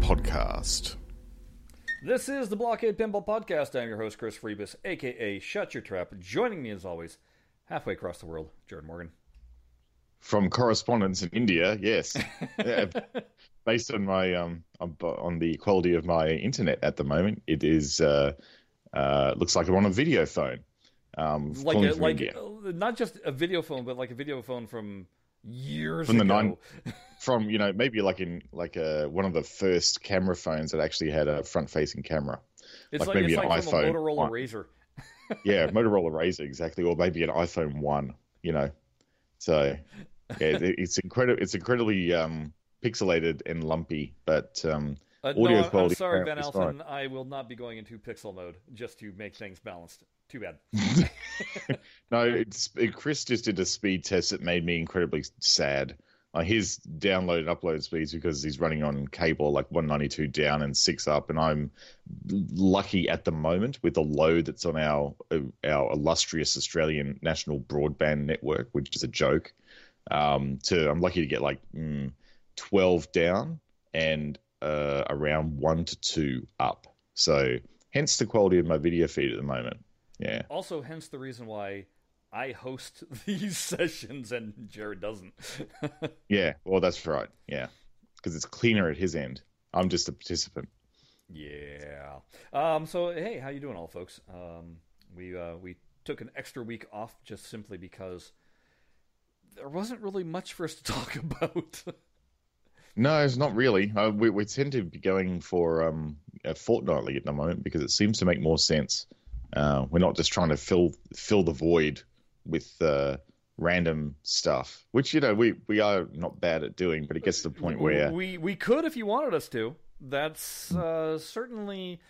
Podcast. This is the Blockade Pinball Podcast. I'm your host, Chris Freebus, aka Shut Your Trap. Joining me, as always, halfway across the world, Jared Morgan. From correspondence in India, yes. Yeah, based on my um on- the quality of my internet at the moment, it is uh, uh looks like I'm on a video phone. Um, Like, a, like India. not just a video phone, but like a video phone from years From the ago. nine- from you know maybe like in like a one of the first camera phones that actually had a front facing camera. It's like like, maybe it's an like iPhone Motorola one. Razr. Yeah, Motorola Razr exactly, or maybe an iPhone one. You know, so yeah, it's incredible. It's incredibly um, pixelated and lumpy, but um, Uh, Audio no, I'm quality sorry, Ben is I will not be going into pixel mode just to make things balanced. Too bad. No, it's it, Chris just did a speed test that made me incredibly sad. Uh, his download and upload speeds because he's running on cable like 192 down and six up, and I'm lucky at the moment with the load that's on our our illustrious Australian national broadband network, which is a joke. Um, to I'm lucky to get like mm, 12 down and uh, around one to two up. So hence the quality of my video feed at the moment. Yeah. Also, hence the reason why I host these sessions and Jared doesn't. Yeah, well, that's right. Yeah, because it's cleaner at his end. I'm just a participant. Yeah. Um, so hey, how you doing, all folks? Um, we uh, we took an extra week off just simply because there wasn't really much for us to talk about. No, it's not really. Uh, we, we tend to be going for um, a fortnightly at the moment because it seems to make more sense. Uh, we're not just trying to fill fill the void with uh, random stuff, which you know we, we are not bad at doing, but it gets to the point where we we could if you wanted us to. That's uh, certainly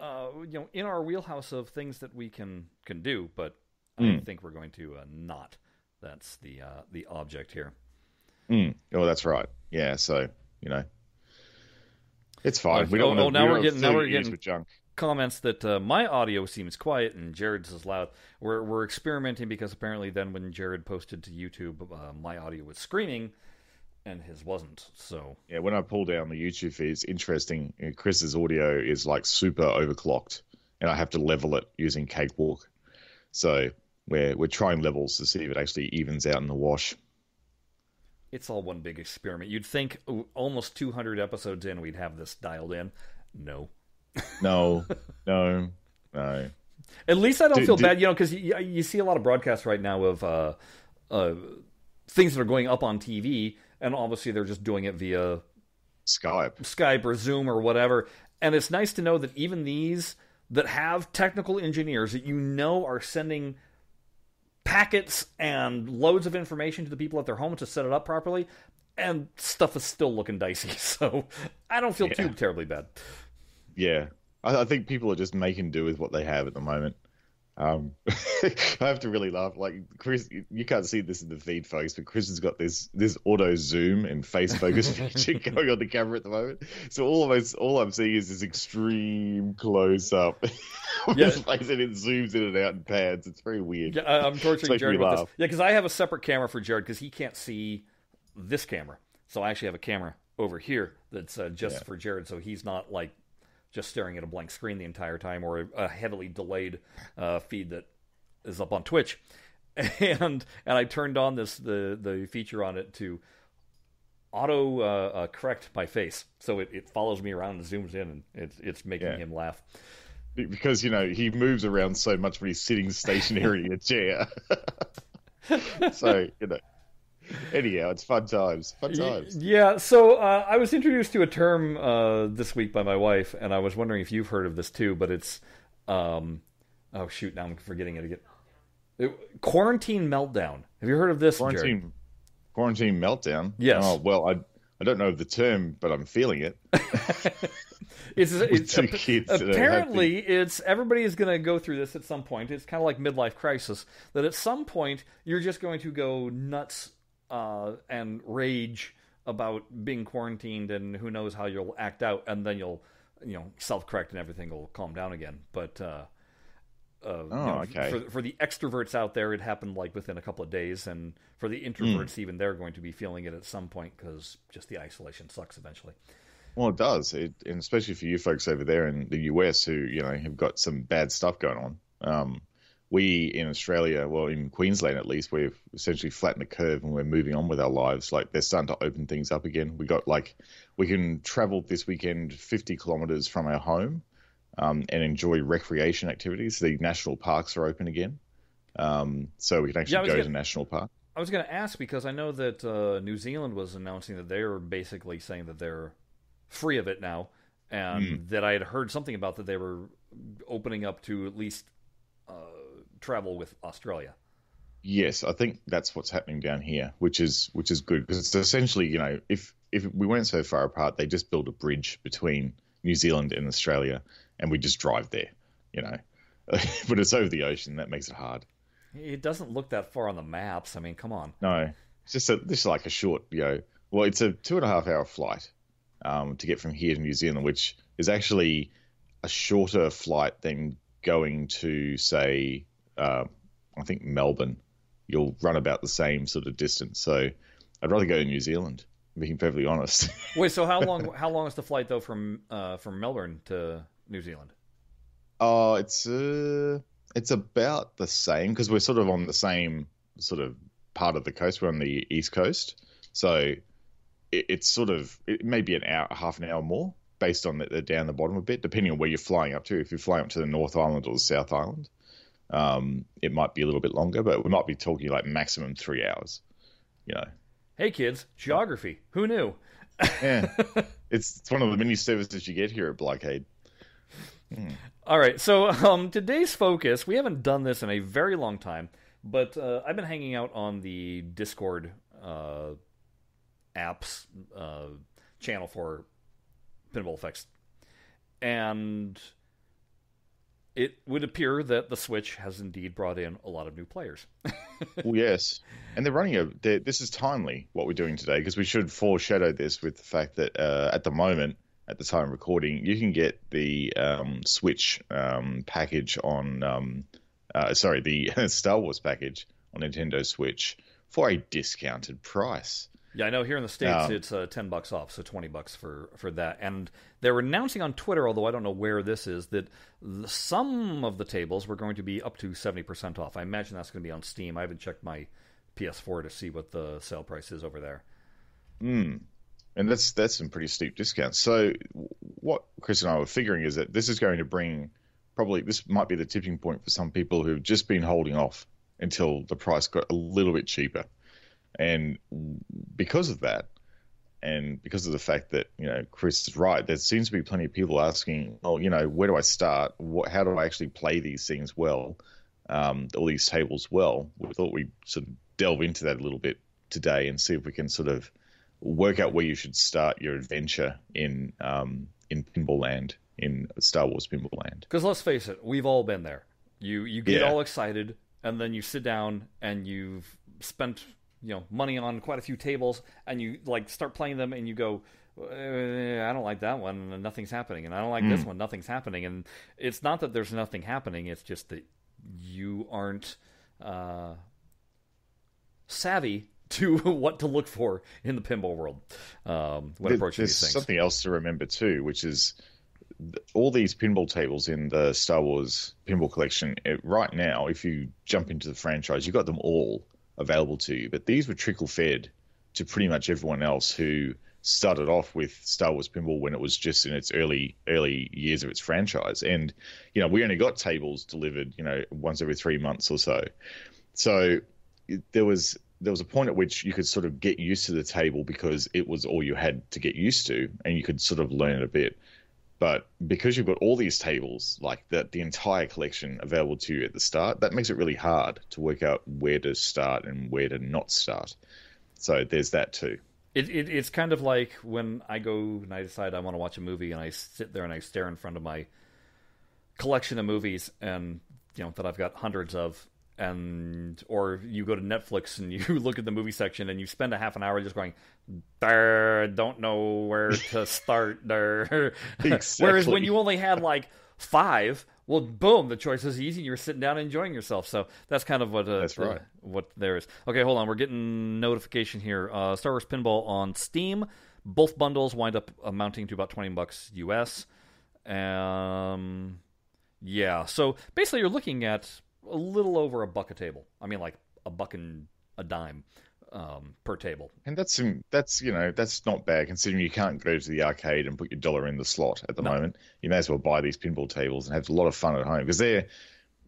uh, you know in our wheelhouse of things that we can can do, but I Mm. think we're going to uh, not. That's the uh, the object here. Mm, oh, that's right. Yeah, so you know, it's fine. Oh, we don't oh, oh, now we're getting- now we're getting- with junk. Comments that uh, my audio seems quiet and Jared's is loud. We're we're experimenting because apparently then when Jared posted to YouTube, uh, my audio was screaming and his wasn't. So Yeah, when I pull down the YouTube feed, it's interesting. Chris's audio is like super overclocked, and I have to level it using Cakewalk. So we're we're trying levels to see if it actually evens out in the wash. it's all one big experiment. You'd think almost 200 episodes in we'd have this dialed in. No. No, no, no. At least I don't Do- feel do- bad, you know, because you, you see a lot of broadcasts right now of uh, uh, things that are going up on TV, and obviously they're just doing it via Skype. Skype or Zoom or whatever. And it's nice to know that even these that have technical engineers that you know are sending packets and loads of information to the people at their home to set it up properly, and stuff is still looking dicey. So I don't feel too terribly bad. Yeah, I, I think people are just making do with what they have at the moment. Um, I have to really laugh. Like Chris, you- can't see this in the feed, folks, but Chris has got this this auto zoom and face focus feature going on the camera at the moment. So all of us, all I'm seeing is this extreme close up. Yeah. His face and it zooms in and out and pans. It's very weird. Yeah, I'm torturing Jared with this. Yeah, because I have a separate camera for Jared because he can't see this camera. So I actually have a camera over here that's uh, just Yeah. for Jared, so he's not like just staring at a blank screen the entire time or a, heavily delayed uh, feed that is up on Twitch. And and I turned on this the the feature on it to auto uh, uh, correct my face, so it, it follows me around and zooms in, and it's it's making Yeah. him laugh. Because you know he moves around so much when he's sitting stationary in a chair. so you know. Anyhow, it's fun times. Fun times. Yeah, so uh, I was introduced to a term uh, this week by my wife, and I was wondering if you've heard of this too. But it's, um, oh shoot, now I'm forgetting it again. It- quarantine meltdown. Have you heard of this, Jared? Quarantine, quarantine meltdown. Yes. Oh well, I I don't know the term, but I'm feeling it. It's, it's ap- kids apparently it's everybody is going to go through this at some point. It's kind of like midlife crisis. That at some point you're just going to go nuts uh, and rage about being quarantined, and who knows how you'll act out, and then you'll you know self correct and everything will calm down again. But uh, uh, you know, okay. for for the extroverts out there, it happened like within a couple of days, and for the introverts, even they're going to be feeling it at some point because just the isolation sucks eventually. Well, it does, it, and especially for you folks over there in the US who you know have got some bad stuff going on. Um, we in Australia, well, in Queensland at least, we've essentially flattened the curve and we're moving on with our lives. Like they're starting to open things up again. We got like we can travel this weekend 50 kilometers from our home um, and enjoy recreation activities. The national parks are open again, um, so we can actually Yeah, go gonna- to national park. I was going to ask because I know that uh, New Zealand was announcing that they're basically saying that they're free of it now, and Hmm. that I had heard something about that they were opening up to at least travel with Australia. Yes, I think that's what's happening down here, which is which is good because it's essentially, you know, if if we weren't so far apart, they just build a bridge between New Zealand and Australia, and we just drive there, you know. but it's over the ocean, that makes it hard. It doesn't look that far on the maps. I mean, come on. No, it's just a this is like a short, you know, well, it's a two and a half hour flight um, to get from here to New Zealand, which is actually a shorter flight than going to say, uh, I think Melbourne. You'll run about the same sort of distance. So I'd rather go to New Zealand. Being perfectly honest. Wait, so how long? how long is the flight though from uh, from Melbourne to New Zealand? Oh, it's uh, it's about the same because we're sort of on the same sort of part of the coast. We're on the east coast, so it, it's sort of it may be an hour, half an hour more based on the, the down the bottom a bit, depending on where you're flying up to. If you're flying up to the North Island or the South Island, um, it might be a little bit longer, but we might be talking like maximum three hours. You know, Hey kids, geography. Who knew? yeah, it's it's one of the many services you get here at Blockade. All right, so um, today's focus, we haven't done this in a very long time, but uh, I've been hanging out on the Discord uh, apps uh, channel for Pinball Effects, and it would appear that the Switch has indeed brought in a lot of new players. Well, yes, and they're running a. They're, this is timely what we're doing today because we should foreshadow this with the fact that uh, at the moment, at the time of recording, you can get the um, Switch um, package on. Um, uh, sorry, the Star Wars package on Nintendo Switch for a discounted price. Yeah, I know. Here in the states, Um, it's uh, ten bucks off, so twenty bucks for for that. And they're announcing on Twitter, although I don't know where this is, that the, some of the tables were going to be up to seventy percent off. I imagine that's going to be on Steam. I haven't checked my PS4 to see what the sale price is over there. Mm. And that's that's some pretty steep discounts. So what Chris and I were figuring is that this is going to bring probably this might be the tipping point for some people who've just been holding off until the price got a little bit cheaper. And because of that, and because of the fact that you know Chris is right, there seems to be plenty of people asking, "Oh, you know, where do I start? What, how do I actually play these things well? Um, all these tables well?" We thought we'd sort of delve into that a little bit today and see if we can sort of work out where you should start your adventure in um, in Pinball Land, in Star Wars Pinball Land. Because let's face it, we've all been there. You you get Yeah. all excited, and then you sit down and you've spent you know money on quite a few tables, and you like start playing them, and you go, uh, I don't like that one, and nothing's happening, and I don't like this one, nothing's happening, and it's not that there's nothing happening; it's just that you aren't uh, savvy to what to look for in the pinball world um, when There- approaching these things. something else to remember too, which is all these pinball tables in the Star Wars pinball collection. It, right now, if you jump into the franchise, you got them all available to you. But these were trickle fed to pretty much everyone else who started off with Star Wars pinball when it was just in its early early years of its franchise. And you know, we only got tables delivered, you know, once every three months or so. So there was there was a point at which you could sort of get used to the table because it was all you had to get used to, and you could sort of learn it a bit. But because you've got all these tables, like the the entire collection available to you at the start, that makes it really hard to work out where to start and where to not start. So there's that too. It, it it's kind of like when I go and I decide I want to watch a movie and I sit there and I stare in front of my collection of movies and you know that I've got hundreds of and or you go to Netflix and you look at the movie section and you spend a half an hour just going don't know where to start there whereas when you only had like five well boom the choice is easy you're sitting down enjoying yourself so that's kind of what uh, That's right. what there is. Okay, hold on. We're getting notification here. Uh, Star Wars Pinball on Steam. Both bundles wind up amounting to about twenty bucks US. Um, yeah. So basically, you're looking at a little over a buck a table. I mean, like a buck and a dime um, per table. And that's that's you know that's not bad considering you can't go to the arcade and put your dollar in the slot at the No. moment. You may as well buy these pinball tables and have a lot of fun at home because they're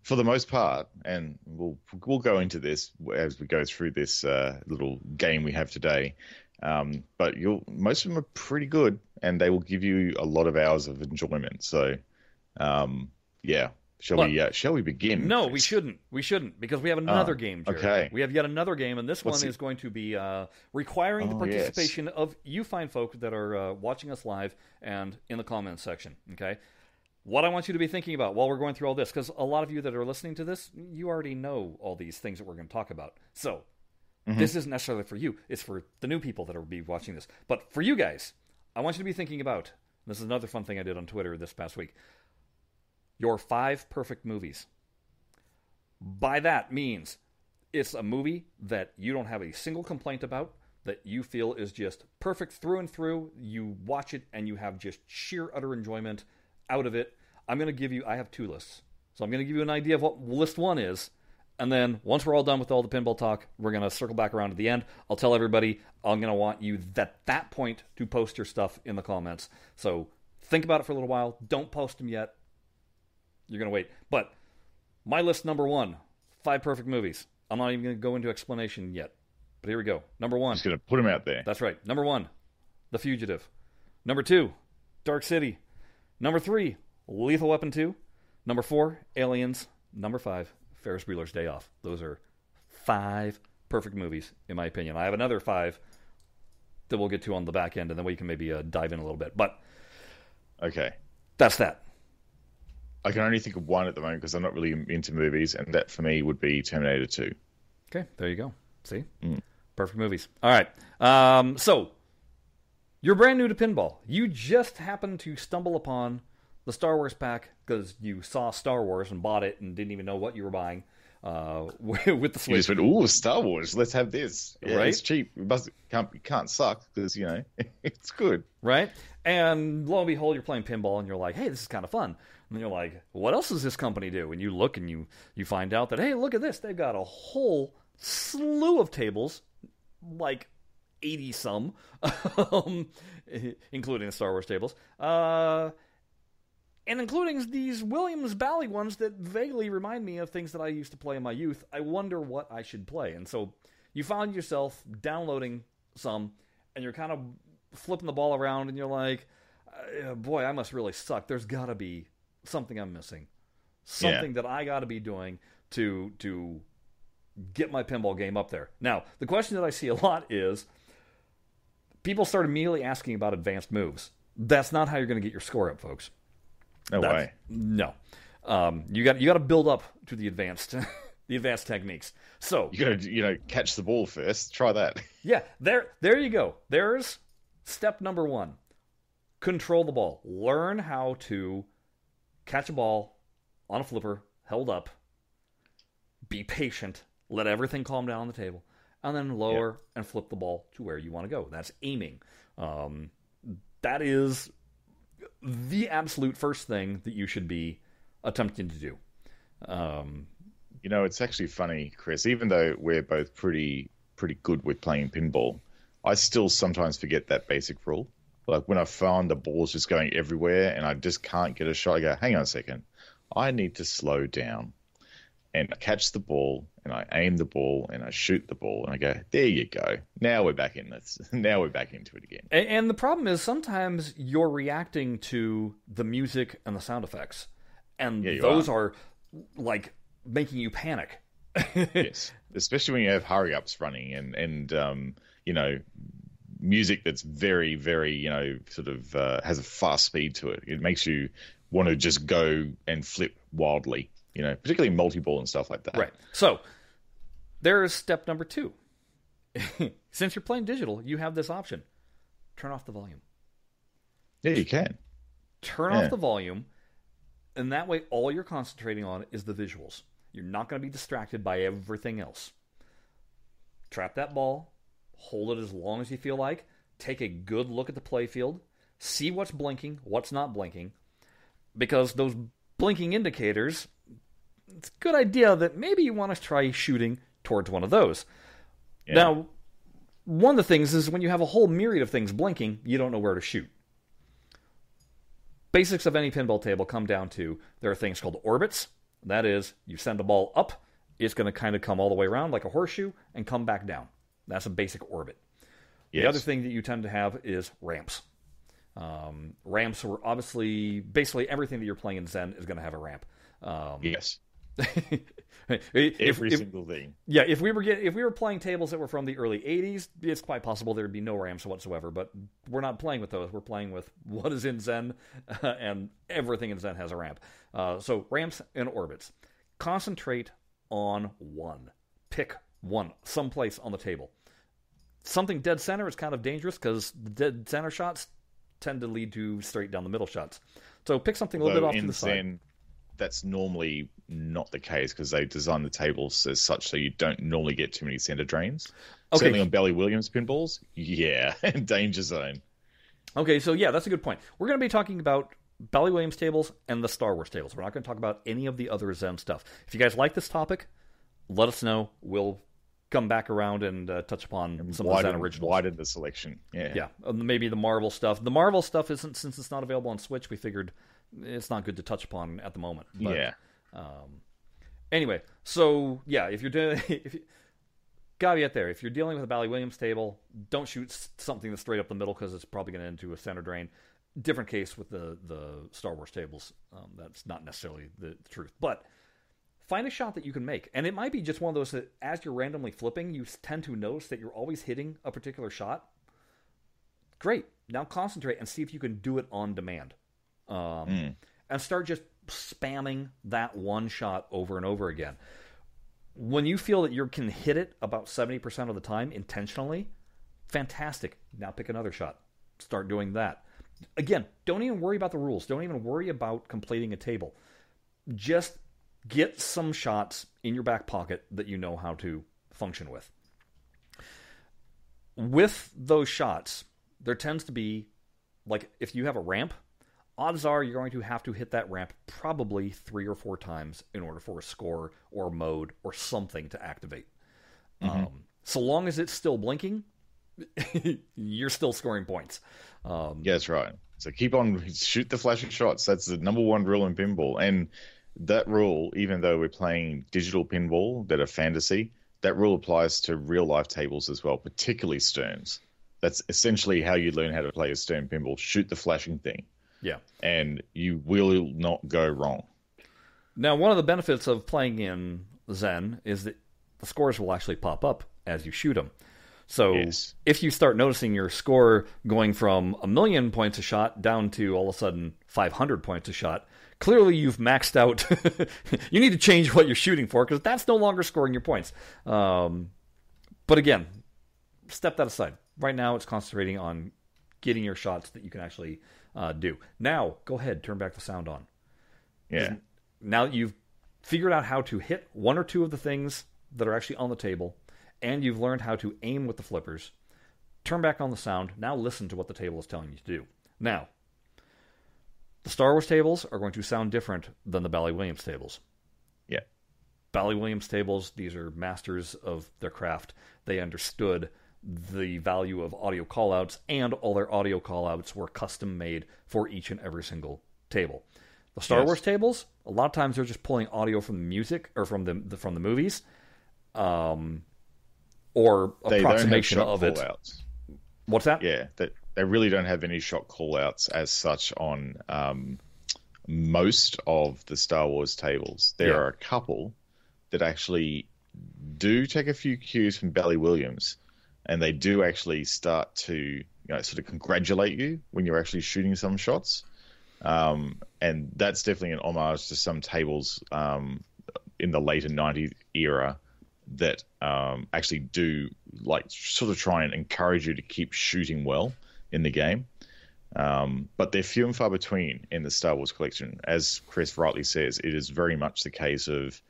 for the most part, and we'll we'll go into this as we go through this uh, little game we have today. Um, but you'll most of them are pretty good, and they will give you a lot of hours of enjoyment. So, um, yeah, shall But- we uh, shall we begin? No, we shouldn't. We shouldn't because we have another game. Jared. okay. We have yet another game, and this one is going to be uh, requiring the Oh, yes. participation of you fine folk that are uh, watching us live and in the comments section. Okay. What I want you to be thinking about while we're going through all this, because a lot of you that are listening to this, you already know all these things that we're going to talk about. So Mm-hmm. this isn't necessarily for you; it's for the new people that will be watching this. But for you guys, I want you to be thinking about. This is another fun thing I did on Twitter this past week. Your five perfect movies. By that means it's a movie that you don't have a single complaint about, that you feel is just perfect through and through. You watch it and you have just sheer utter enjoyment out of it. I'm going to give you, I have two lists. So I'm going to give you an idea of what list one is. And then once we're all done with all the pinball talk, we're going to circle back around to the end. I'll tell everybody I'm going to want you at that point to post your stuff in the comments. So think about it for a little while. Don't post them yet. You're going to wait. But my list number one five perfect movies. I'm not even going to go into explanation yet. But here we go. Number one. just gonna put them out there. That's right. Number one, The Fugitive. Number two, Dark City. Number three, Lethal Weapon 2. Number four, Aliens. Number five, Ferris Bueller's Day Off. Those are five perfect movies, in my opinion. I have another five that we'll get to on the back end, and then we can maybe uh, dive in a little bit. But Okay. that's that. I can only think of one at the moment because I'm not really into movies, and that for me would be Terminator 2. Okay, there you go. See? Perfect movies. All right. Um, so, you're brand new to pinball. You just happened to stumble upon the Star Wars pack because you saw Star Wars and bought it and didn't even know what you were buying uh, with the You Switch. just went, "Ooh, Star Wars! Let's have this. Yeah, Right? It's cheap. It must can't it can't suck because you know it's good." right? And lo and behold, you're playing pinball, and you're like, "Hey, this is kind of fun." And you're like, "What else does this company do?" And you look and you you find out that, "Hey, look at this! They've got a whole slew of tables, like eighty some, um, including the Star Wars tables." Uh, and including these Williams Bally ones that vaguely remind me of things that I used to play in my youth. I wonder what I should play. And so you found yourself downloading some, and you're kind of flipping the ball around, and you're like, uh, boy, I must really suck. There's got to be something I'm missing, something that I got to be doing to to get my pinball game up there. Now, the question that I see a lot is people start immediately asking about advanced moves. That's not how you're going to get your score up, folks. No That's- way. No, um, you got you got to build up to the advanced the advanced techniques. So You gotta you know catch the ball first. Try that. yeah, there there you go. There's step number one. Control the ball. Learn how to catch a ball on a flipper, held up. Be patient. Let everything calm down on the table, and then lower and flip the ball to where you want to go. That's aiming. Um, that is the absolute first thing that you should be attempting to do. Um, You know, it's actually funny, Chris. Even though we're both pretty pretty good with playing pinball, I still sometimes forget that basic rule. Like when I found the ball's just going everywhere and I just can't get a shot, I go, "Hang on a second, I need to slow down." And I catch the ball and I aim the ball and I shoot the ball and I go, "There you go. Now we're back in this. Now we're back into it again." And, the problem is sometimes you're reacting to the music and the sound effects, and Yeah, those are. like making you panic. yes, especially when you have hurry ups running and and um, you know music that's very very you know sort of uh, has a fast speed to it. It makes you want to just go and flip wildly. You know, particularly multi ball and stuff like that. Right. So there's step number two. Since you're playing digital, you have this option: turn off the volume. Yeah, you can. Turn Yeah. off the volume, and that way all you're concentrating on is the visuals. You're not going to be distracted by everything else. Trap that ball, hold it as long as you feel like, take a good look at the playfield, see what's blinking, what's not blinking, because those blinking indicators, it's a good idea that maybe you want to try shooting towards one of those. Yeah. Now, one of the things is when you have a whole myriad of things blinking, you don't know where to shoot. Basics of any pinball table come down to there are things called orbits. That is, you send the ball up, it's going to kind of come all the way around like a horseshoe and come back down. That's a basic orbit. Yes. The other thing that you tend to have is ramps. Um, ramps are obviously basically everything that you're playing in Zen is going to have a ramp. Um, Yes. if- Every if- single thing. yeah, if we were get, if we were playing tables that were from the early '80s, it's quite possible there'd be no ramps whatsoever. But we're not playing with those. We're playing with what is in Zen, and everything in Zen has a ramp. Uh, so ramps and orbits. Concentrate on one. Pick one, someplace on the table. Something dead center is kind of dangerous because the dead center shots tend to lead to straight down the middle shots. So pick something a little bit off to in the side. That's normally not the case because they design the tables as such so you don't normally get too many center drains. Okay. Certainly on Bally Williams pinballs, yeah, danger zone. Okay, so yeah, that's a good point. We're going to be talking about Bally Williams tables and the Star Wars tables. We're not going to talk about any of the other Zen stuff. If you guys like this topic, let us know. We'll come back around and uh, touch upon some of the Widen, originals. widen the selection. Yeah. Yeah, uh, maybe the Marvel stuff. The Marvel stuff isn't since it's not available on Switch. We figured it's not good to touch upon at the moment. But, yeah. um, anyway, so yeah, if you're doing, if you, caveat there, if you're dealing with a Bally Williams table, don't shoot something that's straight up the middle because it's probably going to end into a center drain. Different case with the the Star Wars tables. Um, that's not necessarily the, the truth, but find a shot that you can make, and it might be just one of those that as you're randomly flipping, you tend to notice that you're always hitting a particular shot. Great. Now concentrate and see if you can do it on demand um, and start just spamming that one shot over and over again. When you feel that you can hit it about 70% of the time intentionally, fantastic. Now pick another shot. Start doing that. Again, don't even worry about the rules. Don't even worry about completing a table. Just get some shots in your back pocket that you know how to function with. With those shots, there tends to be like if you have a ramp, odds are you're going to have to hit that ramp probably three or four times in order for a score or mode or something to activate. Um, so long as it's still blinking, you're still scoring points. Um, Yeah, that's right. So keep on shoot the flashing shots. That's the number one rule in pinball. And that rule, even though we're playing digital pinball that are fantasy, that rule applies to real life tables as well, particularly Sterns. That's essentially how you learn how to play a Stern pinball. Shoot the flashing thing, yeah. and you will not go wrong. Now, one of the benefits of playing in Zen is that the scores will actually pop up as you shoot them. So Yes. if you start noticing your score going from a million points a shot down to all of a sudden 500 points a shot, clearly you've maxed out. you need to change what you're shooting for because that's no longer scoring your points. Um, but again, step that aside. Right now, it's concentrating on getting your shots that you can actually uh, do. Now, go ahead, turn back the sound on Yeah. now that you've figured out how to hit one or two of the things that are actually on the table, and you've learned how to aim with the flippers, turn back on the sound. Now listen to what the table is telling you to do. Now, the Star Wars tables are going to sound different than the Bally Williams tables. Yeah. Bally Williams tables, these are masters of their craft. They understood the value of audio callouts, and all their audio callouts were custom made for each and every single table. The Star Yes. Wars tables, a lot of times they're just pulling audio from the music or from the, the from the movies, um, or They approximation of it. What's that? Yeah, that they really don't have any shot callouts as such on um, most of the Star Wars tables. There Yeah. are a couple that actually do take a few cues from Bally Williams, and they do actually start to you know sort of congratulate you when you're actually shooting some shots. Um, and that's definitely an homage to some tables um, in the later 90s era that um, actually do like sort of try and encourage you to keep shooting well in the game. Um, but they're few and far between in the Star Wars collection. As Chris rightly says, it is very much the case of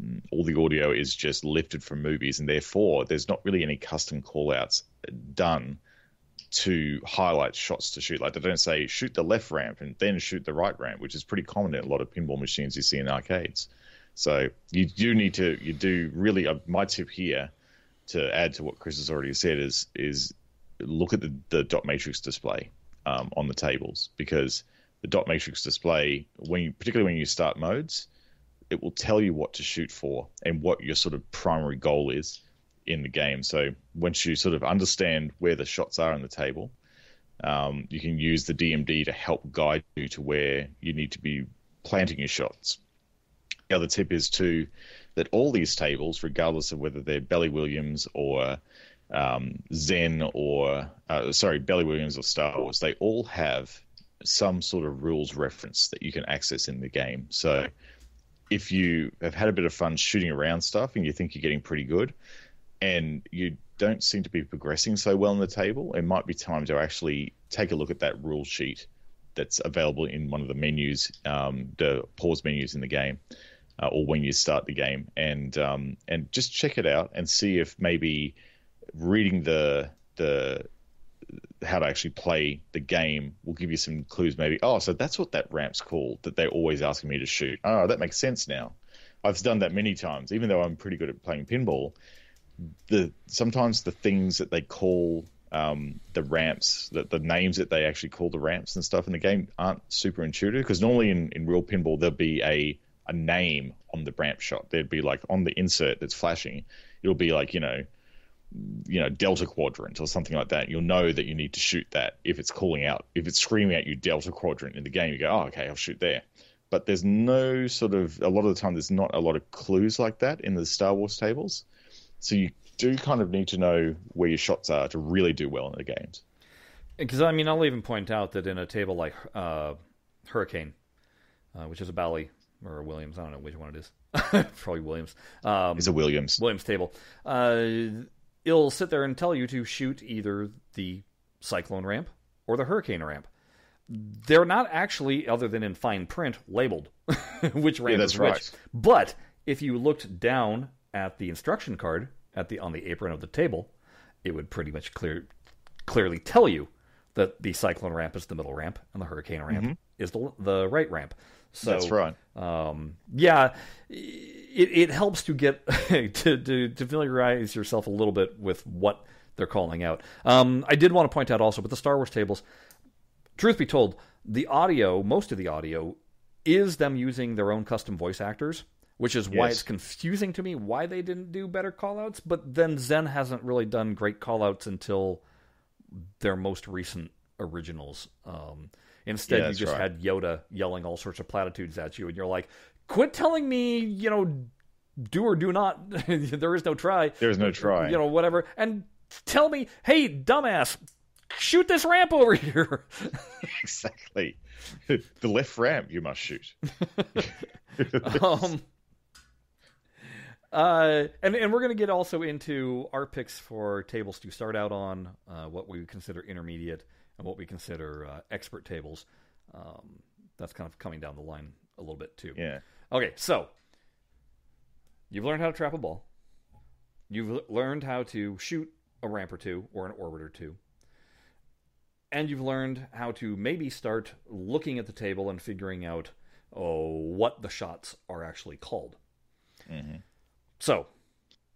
mm, all the audio is just lifted from movies, and therefore there's not really any custom callouts done to highlight shots to shoot. Like they don't say shoot the left ramp and then shoot the right ramp, which is pretty common in a lot of pinball machines you see in arcades. So you do need to you do really. Uh, my tip here to add to what Chris has already said is is look at the, the dot matrix display um, on the tables because the dot matrix display when you, particularly when you start modes, it will tell you what to shoot for and what your sort of primary goal is in the game. So once you sort of understand where the shots are on the table, um, you can use the DMD to help guide you to where you need to be planting your shots. The other tip is too that all these tables, regardless of whether they're Bally Williams or um, Zen or uh, sorry Bally Williams or Star Wars, they all have some sort of rules reference that you can access in the game. So if you have had a bit of fun shooting around stuff and you think you're getting pretty good, and you don't seem to be progressing so well in the table, it might be time to actually take a look at that rule sheet that's available in one of the menus, um, the pause menus in the game, uh, or when you start the game, and um, and just check it out and see if maybe reading the the how to actually play the game will give you some clues. Maybe oh, so that's what that ramp's called that they're always asking me to shoot. Oh, that makes sense now. I've done that many times, even though I'm pretty good at playing pinball the sometimes the things that they call um, the ramps, the, the names that they actually call the ramps and stuff in the game aren't super intuitive because normally in, in real pinball there'll be a a name on the ramp shot. There'd be like on the insert that's flashing, it'll be like you know, you know delta quadrant or something like that. You'll know that you need to shoot that if it's calling out, if it's screaming at you delta quadrant in the game. You go, oh okay, I'll shoot there. But there's no sort of a lot of the time there's not a lot of clues like that in the Star Wars tables. So you do kind of need to know where your shots are to really do well in the games. Because I mean, I'll even point out that in a table like uh, Hurricane, uh, which is a Bally or a Williams, I don't know which one it is. Probably Williams. Um, it's a Williams. Williams table. Uh, it'll sit there and tell you to shoot either the Cyclone ramp or the Hurricane ramp. They're not actually, other than in fine print, labeled which ramp yeah, is right. which. But if you looked down at the instruction card at the on the apron of the table, it would pretty much clear clearly tell you that the cyclone ramp is the middle ramp and the hurricane ramp mm-hmm. is the the right ramp. So that's right. Um, yeah, it, it helps to get to, to, to familiarize yourself a little bit with what they're calling out. Um, I did want to point out also with the Star Wars tables. Truth be told, the audio, most of the audio, is them using their own custom voice actors which is why yes. it's confusing to me why they didn't do better callouts. But then Zen hasn't really done great callouts until their most recent originals. Um, instead, yeah, you just right. had Yoda yelling all sorts of platitudes at you, and you're like, "Quit telling me, you know, do or do not. there is no try. There's no try. You know, whatever. And tell me, hey, dumbass, shoot this ramp over here. exactly. The left ramp you must shoot. um, uh, and and we're going to get also into our picks for tables to start out on, uh, what we consider intermediate and what we consider uh, expert tables. Um, that's kind of coming down the line a little bit too. Yeah. Okay, so you've learned how to trap a ball. You've learned how to shoot a ramp or two or an orbit or two. And you've learned how to maybe start looking at the table and figuring out oh, what the shots are actually called. Mm-hmm. So,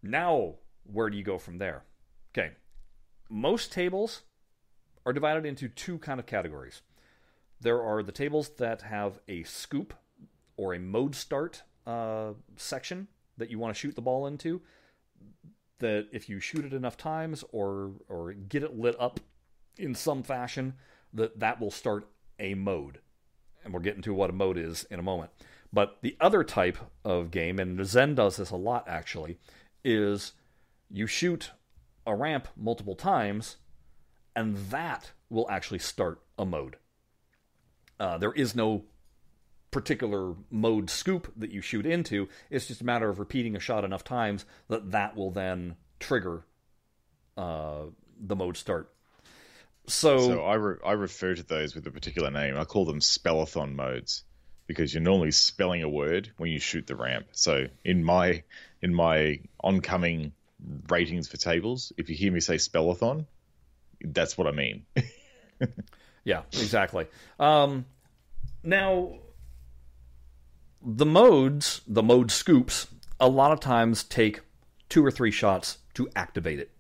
now where do you go from there? Okay. Most tables are divided into two kind of categories. There are the tables that have a scoop or a mode start uh, section that you want to shoot the ball into. That if you shoot it enough times or or get it lit up in some fashion, that that will start a mode. And we'll get into what a mode is in a moment. But the other type of game, and Zen does this a lot actually, is you shoot a ramp multiple times, and that will actually start a mode. Uh, there is no particular mode scoop that you shoot into. It's just a matter of repeating a shot enough times that that will then trigger uh, the mode start. So, so I re- I refer to those with a particular name. I call them spellathon modes because you're normally spelling a word when you shoot the ramp. So in my in my oncoming ratings for tables, if you hear me say spellathon, that's what I mean. yeah, exactly. Um, now, the modes, the mode scoops, a lot of times take two or three shots to activate it.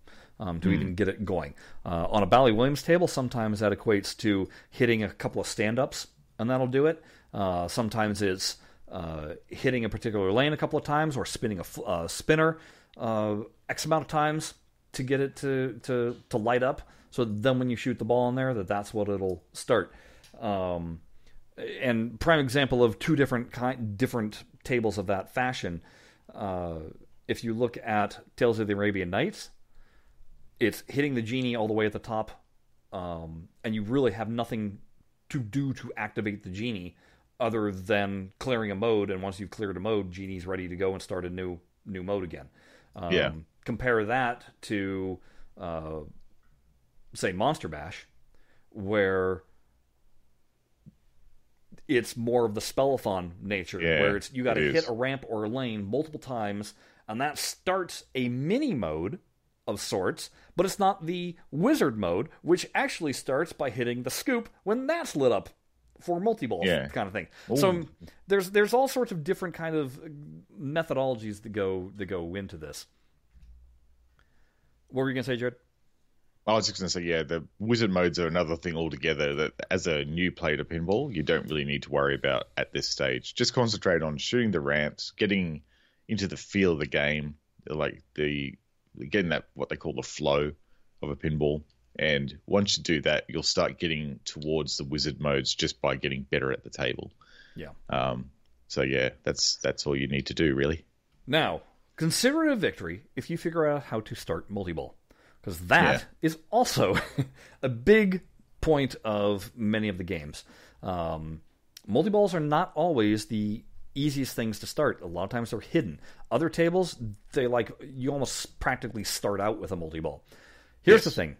Um, to mm. even get it going. Uh, on a Bally Williams table, sometimes that equates to hitting a couple of stand ups, and that'll do it. Uh, sometimes it's uh, hitting a particular lane a couple of times or spinning a uh, spinner uh, X amount of times to get it to, to, to light up. So then when you shoot the ball in there, that that's what it'll start. Um, and prime example of two different kind, different tables of that fashion. Uh, if you look at Tales of the Arabian Nights, it's hitting the genie all the way at the top, um, and you really have nothing to do to activate the genie other than clearing a mode. And once you've cleared a mode, genie's ready to go and start a new new mode again. Um, yeah. Compare that to, uh, say, Monster Bash, where it's more of the spellathon nature, yeah, where it's you got to hit a ramp or a lane multiple times, and that starts a mini mode of sorts, but it's not the wizard mode, which actually starts by hitting the scoop when that's lit up for multi balls yeah. kind of thing. Ooh. So there's there's all sorts of different kind of methodologies that go that go into this. What were you gonna say, Jared? I was just going to say, yeah, the wizard modes are another thing altogether that as a new player to pinball, you don't really need to worry about at this stage. Just concentrate on shooting the ramps, getting into the feel of the game, like the getting that what they call the flow of a pinball. And once you do that, you'll start getting towards the wizard modes just by getting better at the table. Yeah. Um, so yeah, that's that's all you need to do really. Now, consider it a victory if you figure out how to start multi-ball because that yeah. is also a big point of many of the games. Um, multi balls are not always the easiest things to start. A lot of times they're hidden. Other tables, they like you almost practically start out with a multi ball. Here's yes. the thing.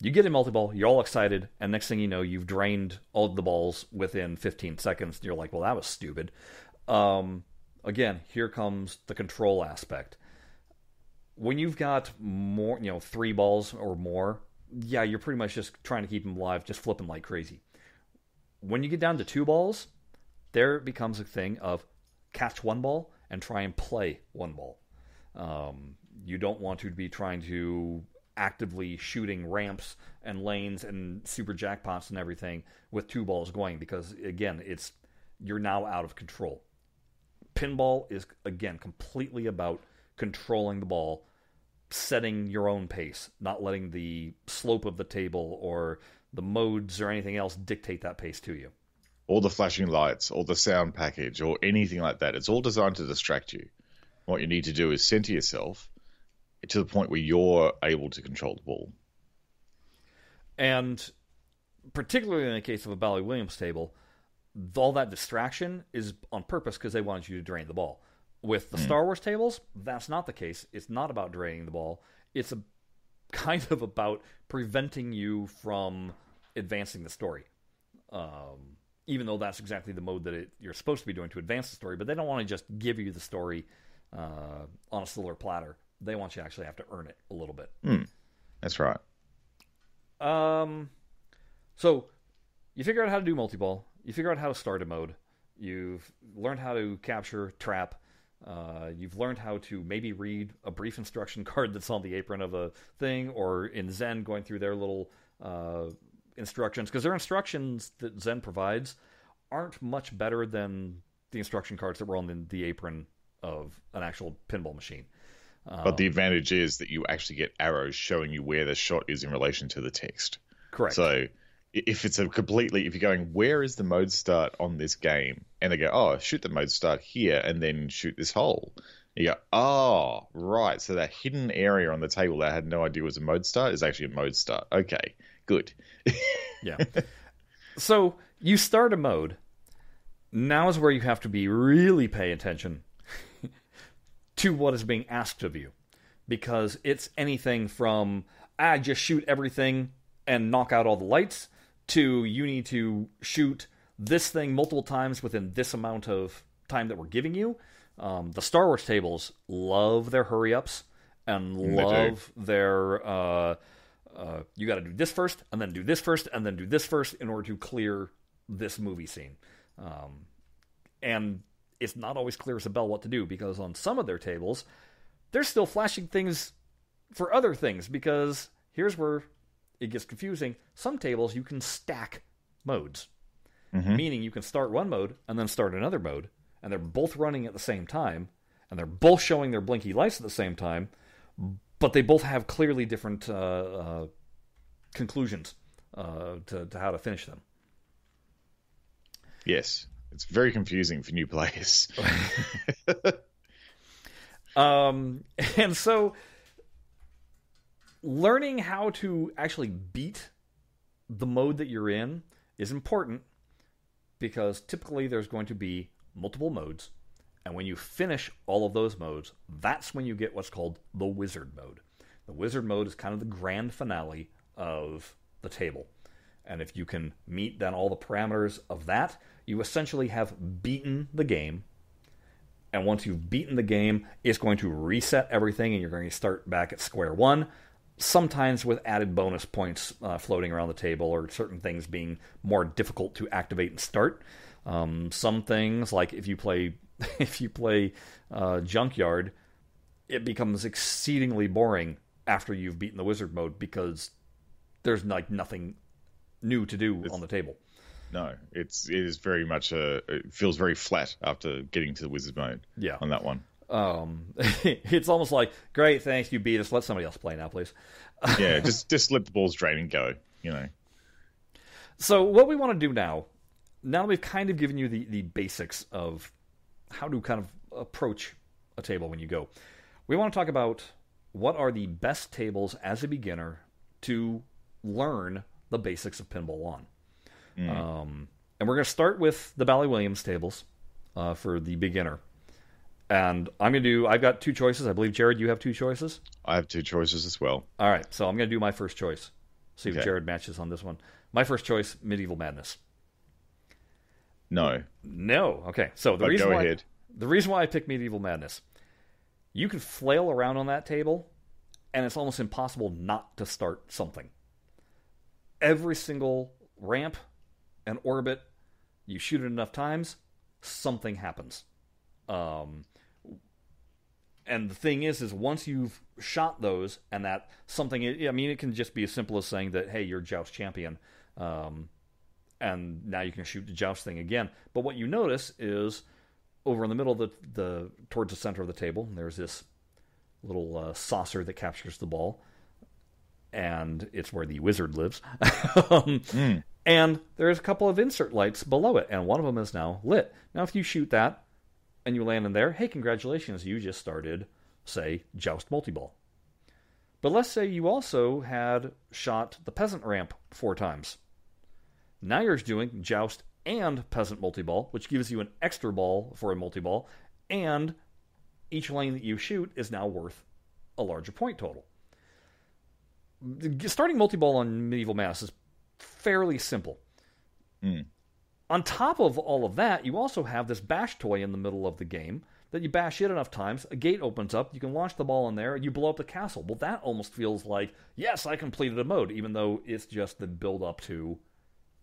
You get a multi ball, you're all excited, and next thing you know, you've drained all the balls within 15 seconds. You're like, well, that was stupid. Um, again, here comes the control aspect when you've got more, you know, three balls or more, yeah, you're pretty much just trying to keep them alive, just flipping like crazy. When you get down to two balls, there becomes a thing of catch one ball and try and play one ball. Um, you don't want to be trying to actively shooting ramps and lanes and super jackpots and everything with two balls going because again, it's you're now out of control. Pinball is again completely about controlling the ball setting your own pace, not letting the slope of the table or the modes or anything else dictate that pace to you. All the flashing lights, or the sound package, or anything like that. It's all designed to distract you. What you need to do is center yourself to the point where you're able to control the ball. And particularly in the case of a Bally Williams table, all that distraction is on purpose because they wanted you to drain the ball. With the mm. Star Wars tables, that's not the case. It's not about draining the ball. It's a kind of about preventing you from advancing the story. Um, even though that's exactly the mode that it, you're supposed to be doing to advance the story, but they don't want to just give you the story uh, on a silver platter. They want you to actually have to earn it a little bit. Mm. That's right. Um, so you figure out how to do multi ball. You figure out how to start a mode. You've learned how to capture, trap, uh, you've learned how to maybe read a brief instruction card that's on the apron of a thing, or in Zen going through their little uh, instructions, because their instructions that Zen provides aren't much better than the instruction cards that were on the, the apron of an actual pinball machine. Um, but the advantage is that you actually get arrows showing you where the shot is in relation to the text. Correct. So if it's a completely if you're going where is the mode start on this game? And they go oh shoot the mode start here and then shoot this hole. You go oh right. So that hidden area on the table that i had no idea was a mode start is actually a mode start. Okay good. Yeah. So you start a mode. Now is where you have to be really pay attention to what is being asked of you because it's anything from I ah, just shoot everything and knock out all the lights to you need to shoot this thing multiple times within this amount of time that we're giving you. Um, the Star Wars tables love their hurry ups and love their uh, uh, you got to do this first, and then do this first, and then do this first in order to clear this movie scene. Um, and it's not always clear as a bell what to do because on some of their tables, they're still flashing things for other things because here's where it gets confusing. Some tables you can stack modes, Mhm. meaning you can start one mode and then start another mode, and they're both running at the same time, and they're both showing their blinky lights at the same time, but they both have clearly different uh, uh, conclusions uh, to, to how to finish them. Yes, it's very confusing for new players. Um, and so learning how to actually beat the mode that you're in is important because typically there's going to be multiple modes. And when you finish all of those modes, that's when you get what's called the wizard mode. The wizard mode is kind of the grand finale of the table. And if you can meet then all the parameters of that, you essentially have beaten the game and once you've beaten the game, it's going to reset everything, and you're going to start back at square one. Sometimes with added bonus points uh, floating around the table, or certain things being more difficult to activate and start. Um, some things, like if you play if you play uh, Junkyard, it becomes exceedingly boring after you've beaten the wizard mode because there's like nothing new to do on the table. no, it's it is very much a. It feels very flat after getting to the wizard mode Yeah. on that one. Um, it's almost like, great, thanks, you beat us. Let somebody else play now, please. Yeah, just just let the balls drain and go. You know. So what we want to do now, now that we've kind of given you the, the basics of how to kind of approach a table when you go, we want to talk about what are the best tables as a beginner to learn the basics of pinball on. Um, and we're going to start with the Bally Williams tables uh, for the beginner. And I'm going to do, I've got two choices. I believe, Jared, you have two choices. I have two choices as well. All right, so I'm going to do my first choice. See if Okay. Jared matches on this one. My first choice, Medieval Madness. No, No. Okay. So the but reason why ahead. the reason why I picked Medieval Madness, you can flail around on that table, and it's almost impossible not to start something. Every single ramp and orbit, you shoot it enough times, something happens. Um, and the thing is, is once you've shot those, and that something, I mean, it can just be as simple as saying that, hey, you're Joust champion. Um, and now you can shoot the joust thing again. But what you notice is over in the middle of the, the towards the center of the table, there's this little uh, saucer that captures the ball, and it's where the wizard lives. um, And there's a couple of insert lights below it, and one of them is now lit. Now, if you shoot that and you land in there, hey, congratulations, you just started, say, Joust Multiball. But let's say you also had shot the peasant ramp four times. Now you're doing Joust and Peasant Multiball, which gives you an extra ball for a multiball, and each lane that you shoot is now worth a larger point total. Starting multiball on Medieval Mass is fairly simple. Hmm. On top of all of that, you also have this bash toy in the middle of the game that you bash it enough times, a gate opens up, you can launch the ball in there, and you blow up the castle. Well, that almost feels like, yes, I completed a mode, even though it's just the build up to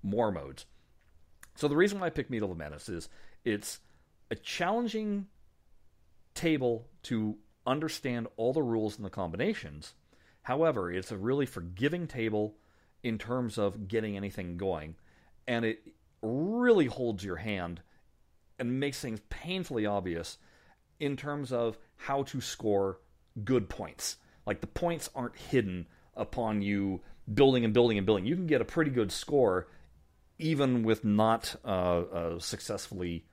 more modes. So the reason why I picked Medieval Madness is it's a challenging table to understand all the rules and the combinations. However, it's a really forgiving table in terms of getting anything going, and it really holds your hand and makes things painfully obvious in terms of how to score good points. Like the points aren't hidden upon you building and building and building. You can get a pretty good score even with not uh, uh, successfully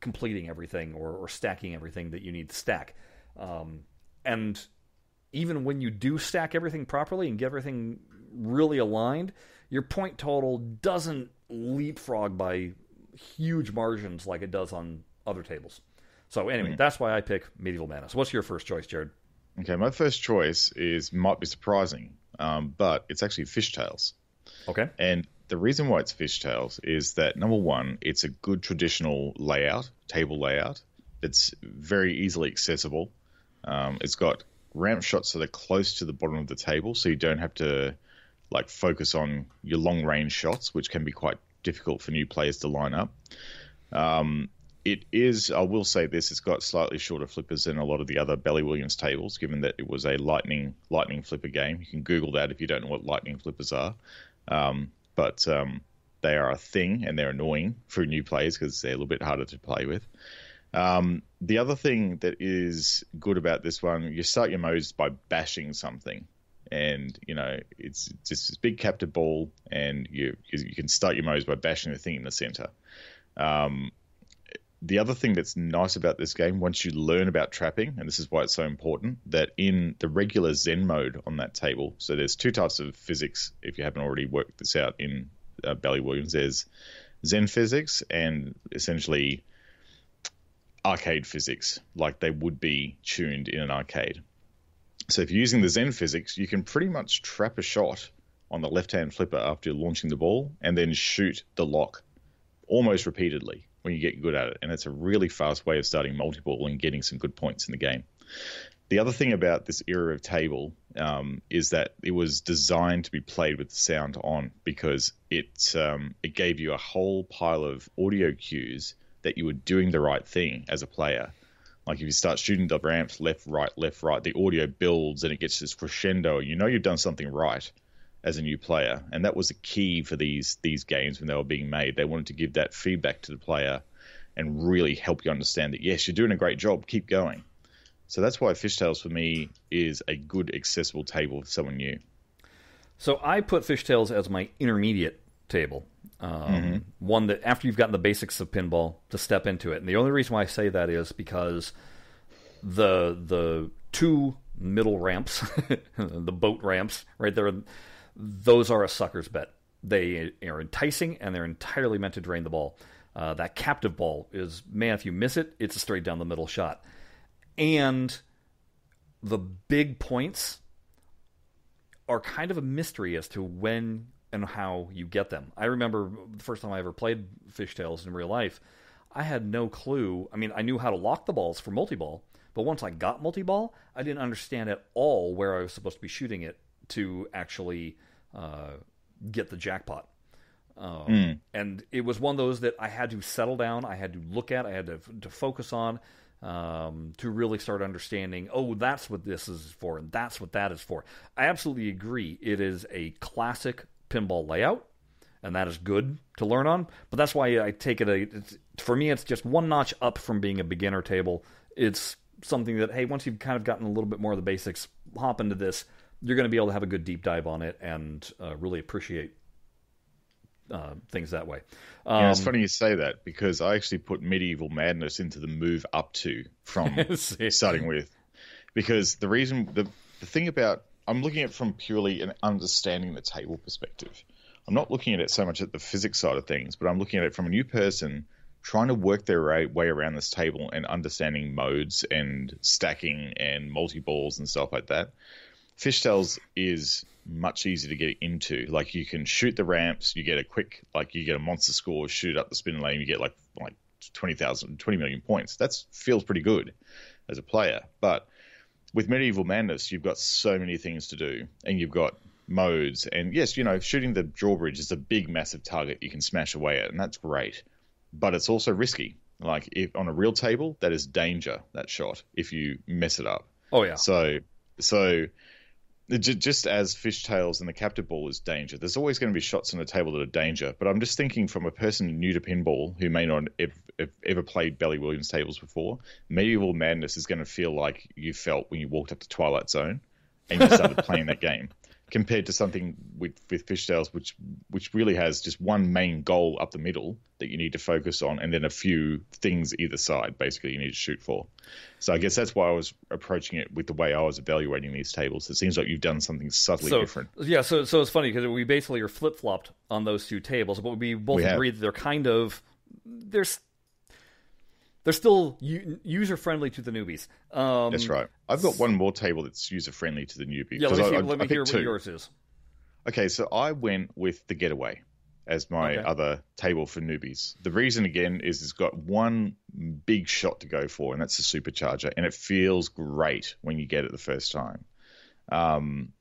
completing everything or, or stacking everything that you need to stack. Um, and even when you do stack everything properly and get everything really aligned, your point total doesn't leapfrog by huge margins like it does on other tables. So anyway, that's why I pick Medieval Madness. What's your first choice, Jared? Okay, my first choice is might be surprising, um, but it's actually Fish Tales. Okay. And the reason why it's Fish Tales is that number one, it's a good traditional layout, table layout. It's very easily accessible. Um, it's got ramp shots that are close to the bottom of the table, so you don't have to like focus on your long range shots, which can be quite difficult for new players to line up. Um, it is, I will say this, it's got slightly shorter flippers than a lot of the other Bally Williams tables, given that it was a lightning lightning flipper game. You can Google that if you don't know what lightning flippers are. Um, but um, they are a thing and they're annoying for new players because they're a little bit harder to play with. Um, the other thing that is good about this one, you start your modes by bashing something, and you know it's just this big captive ball, and you you can start your modes by bashing the thing in the center. Um, the other thing that's nice about this game, once you learn about trapping, and this is why it's so important, that in the regular Zen mode on that table, so there's two types of physics. If you haven't already worked this out in uh, Williams, there's Zen physics and essentially arcade physics, like they would be tuned in an arcade. So if you're using the Zen physics, you can pretty much trap a shot on the left-hand flipper after you're launching the ball, and then shoot the lock almost repeatedly when you get good at it. And it's a really fast way of starting multi-ball and getting some good points in the game. The other thing about this era of table um, is that it was designed to be played with the sound on because it um, it gave you a whole pile of audio cues that you were doing the right thing as a player. Like if you start shooting the ramps left, right, left, right, the audio builds and it gets this crescendo. You know you've done something right as a new player, and that was a key for these these games when they were being made. They wanted to give that feedback to the player and really help you understand that yes, you're doing a great job, keep going. So that's why Fish Tales for me is a good accessible table for someone new. So I put Fish Tales as my intermediate table. Um, mm-hmm. One that after you've gotten the basics of pinball to step into it, and the only reason why I say that is because the the two middle ramps, the boat ramps right there, those are a sucker's bet. They are enticing and they're entirely meant to drain the ball. Uh, that captive ball is man, if you miss it, it's a straight down the middle shot, and the big points are kind of a mystery as to when and how you get them. I remember the first time I ever played Fish Tales in real life, I had no clue. I mean, I knew how to lock the balls for multi-ball, but once I got multi-ball, I didn't understand at all where I was supposed to be shooting it to actually uh, get the jackpot. Um, mm. And it was one of those that I had to settle down, I had to look at, I had to, to focus on um, to really start understanding, oh, that's what this is for, and that's what that is for. I absolutely agree. It is a classic pinball layout, and that is good to learn on. But that's why I take it. A, for me, it's just one notch up from being a beginner table. It's something that hey, once you've kind of gotten a little bit more of the basics, hop into this. You're going to be able to have a good deep dive on it and uh, really appreciate uh, things that way. Um, yeah, it's funny you say that because I actually put medieval madness into the move up to from starting with, because the reason the the thing about I'm looking at it from purely an understanding the table perspective. I'm not looking at it so much at the physics side of things, but I'm looking at it from a new person trying to work their way around this table and understanding modes and stacking and multi balls and stuff like that. Fish Tales is much easier to get into. Like you can shoot the ramps, you get a quick, like you get a monster score, shoot up the spin lane, you get like like 20,000, 20 million points. That feels pretty good as a player. But with medieval madness, you've got so many things to do, and you've got modes. And yes, you know, shooting the drawbridge is a big, massive target you can smash away at, and that's great. But it's also risky. Like if on a real table, that is danger. That shot if you mess it up. Oh yeah. So so just as Fish Tales and the captive ball is danger, there's always going to be shots on the table that are danger. But I'm just thinking from a person new to pinball who may not have, ever played Bally Williams tables before, medieval madness is going to feel like you felt when you walked up to Twilight Zone and you started playing that game compared to something with with Fish Tales, which which really has just one main goal up the middle that you need to focus on, and then a few things either side. Basically, you need to shoot for. So I guess that's why I was approaching it with the way I was evaluating these tables. It seems like you've done something subtly so, different. Yeah, so so it's funny because we basically are flip flopped on those two tables, but we both we agree that they're kind of there's they're still user friendly to the newbies. Um, that's right. I've got one more table that's user friendly to the newbies. Yeah, let me, I, let me hear what yours is. Okay, so I went with the Getaway as my okay. other table for newbies. The reason again is it's got one big shot to go for, and that's the supercharger, and it feels great when you get it the first time. Um,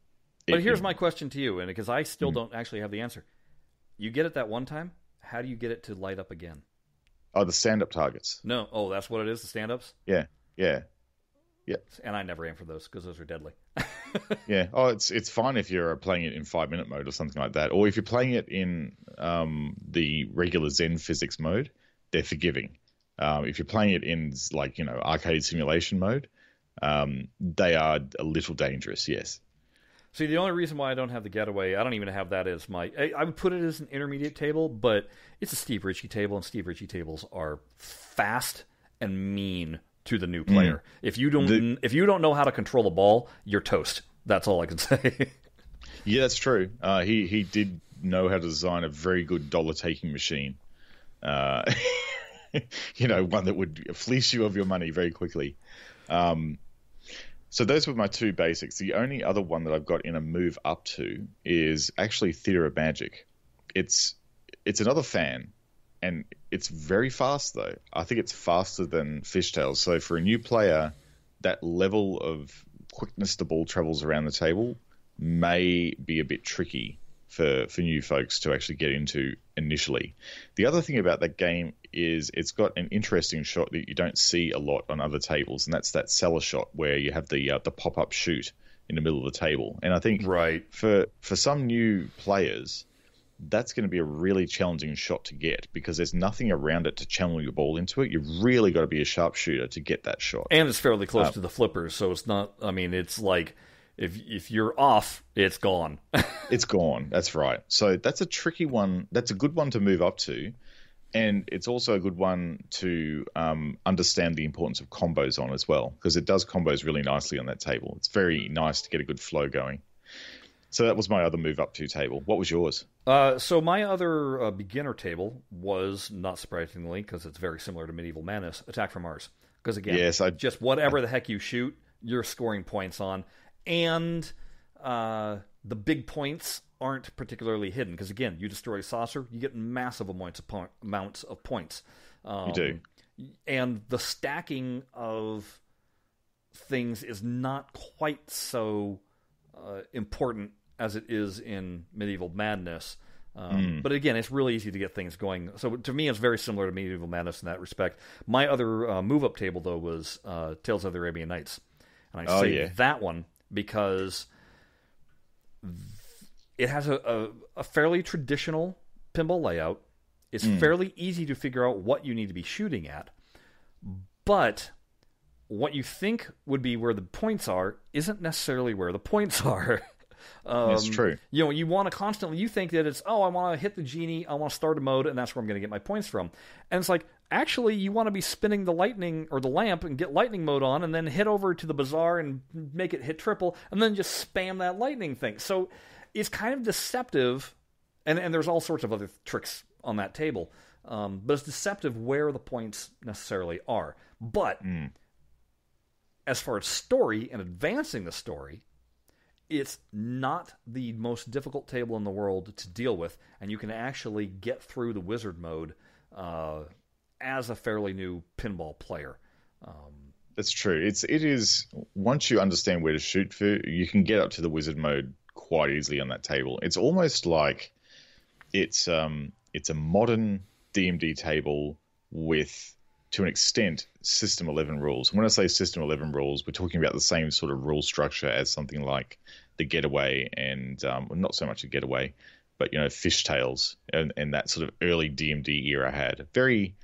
But here's my question to you, and because I still don't actually have the answer. You get it that one time. How do you get it to light up again? Oh, the stand-up targets. No. Oh, that's what it is. The stand-ups. Yeah, yeah, Yeah. And I never aim for those because those are deadly. yeah. Oh, it's it's fine if you're playing it in five-minute mode or something like that, or if you're playing it in um, the regular Zen physics mode, they're forgiving. Um, if you're playing it in like you know arcade simulation mode, um, they are a little dangerous. Yes. See, the only reason why I don't have the getaway, I don't even have that as my. I, I would put it as an intermediate table, but it's a Steve Ritchie table, and Steve Ritchie tables are fast and mean to the new player. If you don't, The- if you don't know how to control the ball, you're toast. That's all I can say. Yeah, that's true. Uh, he he did know how to design a very good dollar taking machine. Uh, you know, one that would fleece you of your money very quickly. Um, so those were my two basics. The only other one that I've got in a move up to is actually Theatre of Magic. It's it's another fan, and it's very fast though. I think it's faster than Fish Tales. So for a new player, that level of quickness the ball travels around the table may be a bit tricky for for new folks to actually get into initially. The other thing about that game is it's got an interesting shot that you don't see a lot on other tables, and that's that cellar shot where you have the uh, the pop up shoot in the middle of the table. And I think right. for for some new players, that's going to be a really challenging shot to get because there's nothing around it to channel your ball into it. You've really got to be a sharpshooter to get that shot. And it's fairly close Uh, to the flippers, so it's not. I mean, it's like if if you're off, it's gone. It's gone. That's right. So that's a tricky one. That's a good one to move up to. And it's also a good one to um, understand the importance of combos on as well, because it does combos really nicely on that table. It's very nice to get a good flow going. So that was my other move up to table. What was yours? Uh, so my other uh, beginner table was not surprisingly because it's very similar to Medieval Madness, Attack from Mars. Because again, Yes, I- just whatever the heck you shoot, you're scoring points on, and uh, the big points aren't particularly hidden. Because again, you destroy a saucer, you get massive amounts of, po- amounts of points. Um, You do. and the stacking of things is not quite so uh, important as it is in medieval madness. Um, But again, it's really easy to get things going. So to me, it's very similar to medieval madness in that respect. My other uh, move up table though was uh, Tales of the Arabian Nights, and I Oh, say yeah. that one because it has a, a, a fairly traditional pinball layout. It's fairly easy to figure out what you need to be shooting at, but what you think would be where the points are isn't necessarily where the points are. um, That's true. You know, you want to constantly you think that it's oh, I want to hit the genie, I want to start a mode, and that's where I'm going to get my points from. And it's like actually, you want to be spinning the lightning or the lamp and get lightning mode on, and then hit over to the bazaar and make it hit triple, and then just spam that lightning thing. So it's kind of deceptive, and and there's all sorts of other tricks on that table, um, but it's deceptive where the points necessarily are. But as far as story and advancing the story, it's not the most difficult table in the world to deal with, and you can actually get through the wizard mode uh, as a fairly new pinball player. Um, That's true. It's it is once you understand where to shoot for, you can get up to the wizard mode quite easily on that table. It's almost like it's um it's a modern DMD table with to an extent system 11 rules. When I say system 11 rules, we're talking about the same sort of rule structure as something like the getaway and um, well, not so much a getaway, but you know Fish Tales and, and that sort of early DMD era had very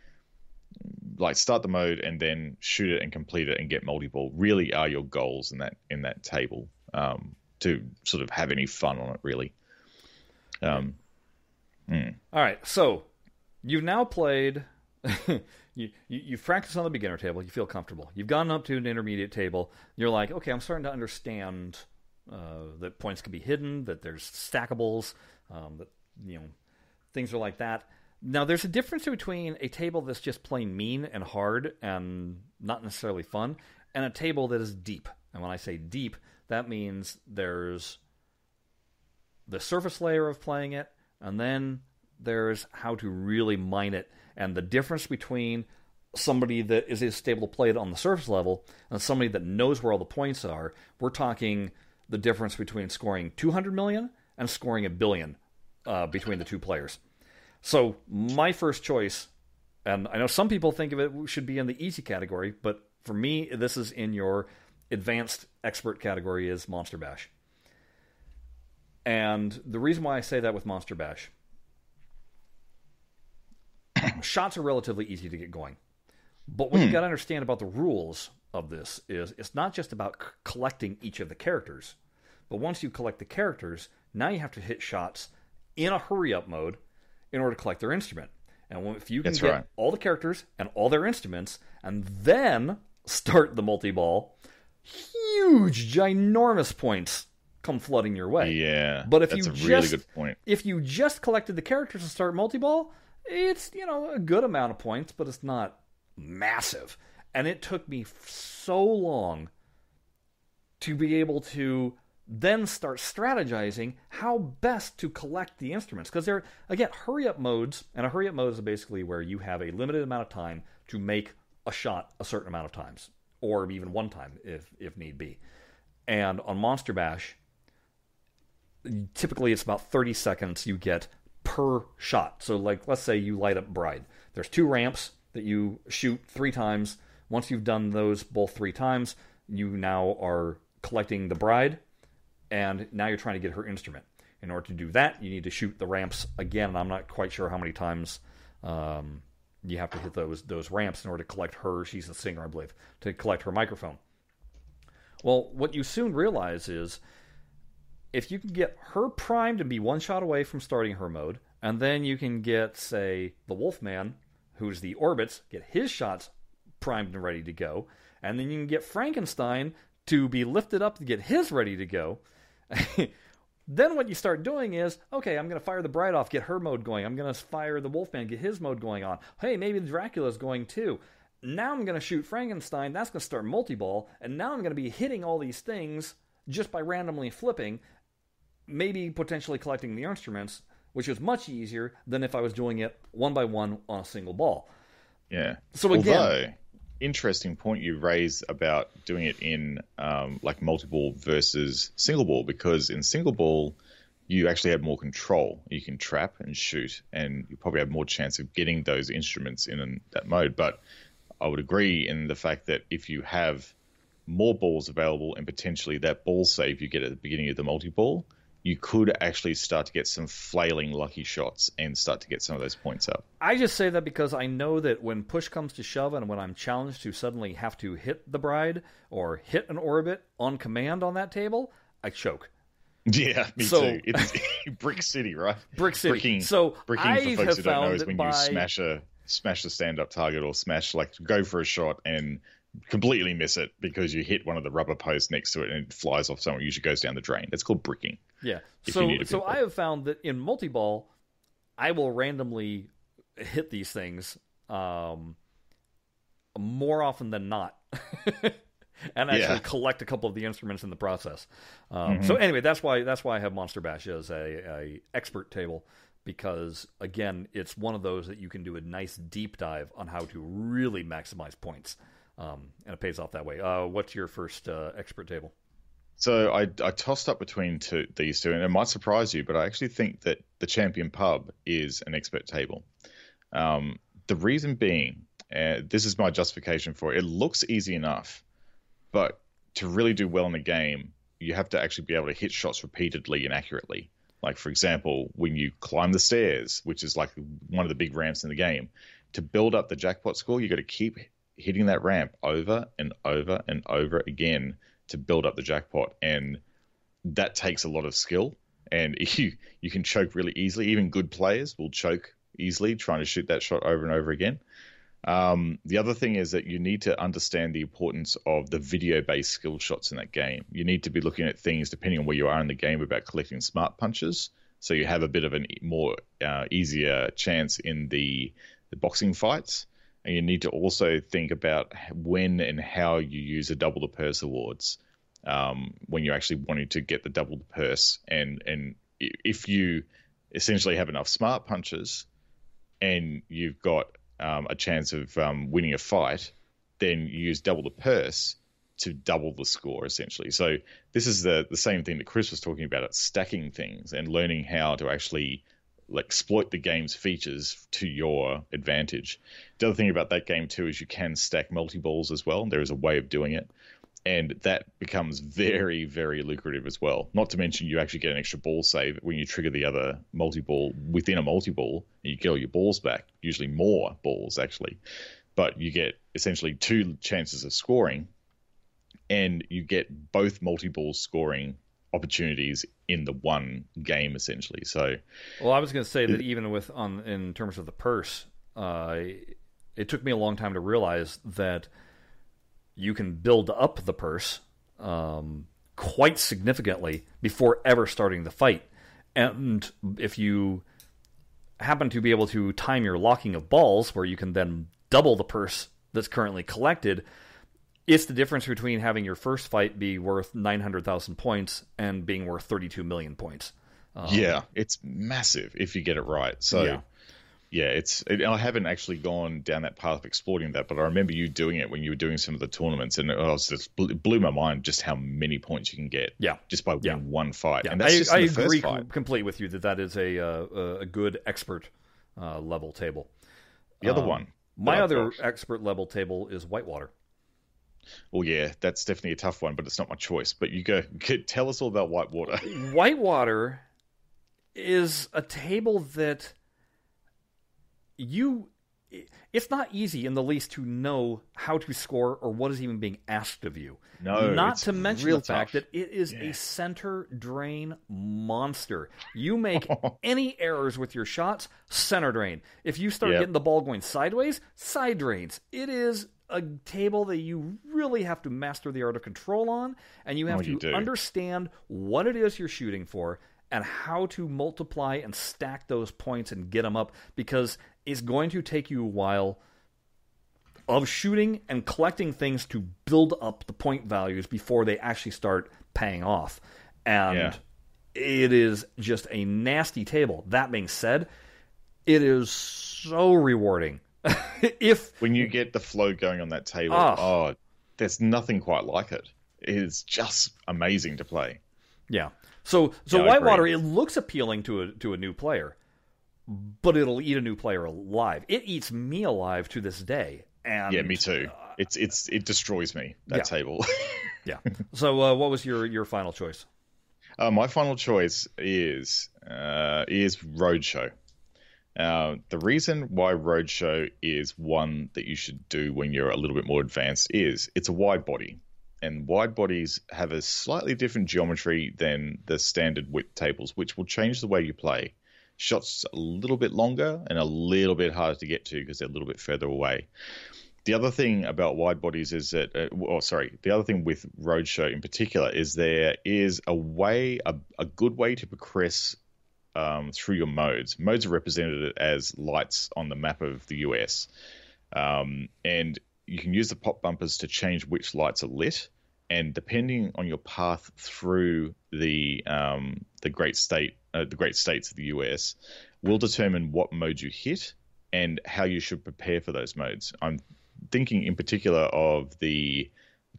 like start the mode and then shoot it and complete it and get multi-ball really are your goals in that in that table um, to sort of have any fun on it really. Um, All right, so you've now played. you, you you've practiced on the beginner table. You feel comfortable. You've gone up to an intermediate table. You're like, okay, I'm starting to understand uh, that points can be hidden. That there's stackables. Um, that you know things are like that. Now, there's a difference between a table that's just plain mean and hard and not necessarily fun, and a table that is deep. And when I say deep, that means there's the surface layer of playing it, and then there's how to really mine it. And the difference between somebody that is able to play it on the surface level and somebody that knows where all the points are, we're talking the difference between scoring 200 million and scoring a billion uh, between the two players. So my first choice, and I know some people think of it should be in the easy category, but for me, this is in your advanced expert category is Monster Bash. And the reason why I say that with Monster Bash, shots are relatively easy to get going. But what you hmm. got to understand about the rules of this is it's not just about c- collecting each of the characters, but once you collect the characters, now you have to hit shots in a hurry up mode in order to collect their instrument. And if you can That's get right. all the characters and all their instruments, and then start the multi ball, huge, ginormous points come flooding your way. Yeah, But if that's you a just really good point. if you just collected the characters to start multi ball, it's you know a good amount of points, but it's not massive. And it took me so long to be able to then start strategizing how best to collect the instruments because they're again hurry up modes and a hurry up mode is basically where you have a limited amount of time to make a shot a certain amount of times or even one time if if need be and on monster bash typically it's about 30 seconds you get per shot. So, like, let's say you light up Bride. There's two ramps that you shoot three times. Once you've done those both three times, you now are collecting the Bride, and now you're trying to get her instrument. In order to do that, you need to shoot the ramps again. And I'm not quite sure how many times um, you have to hit those those ramps in order to collect her. She's a singer, I believe, to collect her microphone. Well, what you soon realize is if you can get her primed and be one shot away from starting her mode, and then you can get, say, the Wolfman, who's the orbits, get his shots primed and ready to go, and then you can get Frankenstein to be lifted up to get his ready to go. then what you start doing is, okay, I'm going to fire the Bride off, get her mode going. I'm going to fire the Wolfman, get his mode going on. Hey, maybe the Dracula's going too. Now I'm going to shoot Frankenstein. That's going to start multi-ball, and now I'm going to be hitting all these things just by randomly flipping, maybe potentially collecting the instruments, which is much easier than if I was doing it one by one on a single ball. Yeah. So again- Although, interesting point you raise about doing it in um, like multiple versus single ball because in single ball you actually have more control. You can trap and shoot, and you probably have more chance of getting those instruments in that mode. But I would agree in the fact that if you have more balls available and potentially that ball save you get at the beginning of the multi ball, you could actually start to get some flailing lucky shots and start to get some of those points up. I just say that because I know that when push comes to shove and when I'm challenged to suddenly have to hit the bride or hit an orbit on command on that table, I choke. Yeah, me So- too. It's Brick City, right? Brick City. Bricking, so bricking I for have folks who don't know is when by you smash a smash a stand up target or smash like go for a shot and completely miss it because you hit one of the rubber posts next to it and it flies off somewhere. Usually goes down the drain. It's called bricking. Yeah. So you need to so. I have found that in multi-ball, I will randomly hit these things um, more often than not. and actually Yeah. collect a couple of the instruments in the process. Um, So anyway, that's why that's why I have Monster Bash as a, a expert table because again, it's one of those that you can do a nice deep dive on how to really maximize points, um, and it pays off that way. Uh, what's your first uh, expert table? So I, I tossed up between two, these two, and it might surprise you, but I actually think that the Champion Pub is an expert table. Um, the reason being, uh, this is my justification for it. It looks easy enough, but to really do well in the game, you have to actually be able to hit shots repeatedly and accurately. Like, for example, when you climb the stairs, which is like one of the big ramps in the game, to build up the jackpot score, you got to keep hitting that ramp over and over and over again to build up the jackpot. And that takes a lot of skill. And you, you can choke really easily. Even good players will choke easily trying to shoot that shot over and over again. Um, the other thing is that you need to understand the importance of the video based skill shots in that game. You need to be looking at things depending on where you are in the game about collecting smart punches. So you have a bit of a more uh, easier chance in the, the boxing fights. And you need to also think about when and how you use the double the purse awards um, when you're actually wanting to get the double the purse. And, and if you essentially have enough smart punches and you've got um, a chance of um, winning a fight, then you use double the purse to double the score essentially. So this is the the same thing that Chris was talking about. It's stacking things and learning how to actually exploit the game's features to your advantage. The other thing about that game too is you can stack multi balls as well. There is a way of doing it. And that becomes very, very lucrative as well. Not to mention, you actually get an extra ball save when you trigger the other multi ball within a multi ball, and you get all your balls back. Usually more balls, actually. But you get essentially two chances of scoring and you get both multi balls scoring opportunities in the one game essentially. So, well, I was going to say that even with on in terms of the purse, uh, it took me a long time to realize that you can build up the purse um, quite significantly before ever starting the fight, and if you happen to be able to time your locking of balls, where you can then double the purse that's currently collected it's the difference between having your first fight be worth 900,000 points and being worth 32 million points. Um, yeah, it's massive if you get it right. So, yeah, yeah it's. It, I haven't actually gone down that path of exploiting that, but I remember you doing it when you were doing some of the tournaments, and it, was just, it blew my mind just how many points you can get. Yeah, just by winning yeah. one fight. Yeah. And that's I, I agree completely with you that that is a uh, a good expert uh, level table. The other um, one, my other expert level table is Whitewater. Well, yeah, that's definitely a tough one, but it's not my choice. But you go, tell us all about Whitewater. Whitewater is a table that you. It's not easy in the least to know how to score or what is even being asked of you. No, not to mention the tough. fact that it is yeah. a center drain monster. You make any errors with your shots, center drain. If you start yep. getting the ball going sideways, side drains. It is a table that you really have to master the art of control on, and you have oh, to understand what it is you're shooting for and how to multiply and stack those points and get them up because it's going to take you a while of shooting and collecting things to build up the point values before they actually start paying off. And yeah. it is just a nasty table. That being said, it is so rewarding if when you get the flow going on that table, oh. oh, there's nothing quite like it. It is just amazing to play. Yeah. So so yeah, Whitewater it looks appealing to a to a new player, but it'll eat a new player alive. It eats me alive to this day. And yeah, me too. Uh, it's it's it destroys me that yeah. table. yeah. So uh, what was your your final choice? Uh, my final choice is uh, is Roadshow. Uh, the reason why Roadshow is one that you should do when you're a little bit more advanced is it's a wide body. And wide bodies have a slightly different geometry than the standard width tables, which will change the way you play. Shots a little bit longer and a little bit harder to get to because they're a little bit further away. The other thing about wide bodies is that, uh, oh, sorry, the other thing with Roadshow in particular is there is a way, a, a good way to progress um, through your modes. Modes are represented as lights on the map of the US, um, and you can use the pop bumpers to change which lights are lit. And depending on your path through the um, the great state, uh, the great states of the US, will determine what mode you hit and how you should prepare for those modes. I'm thinking in particular of the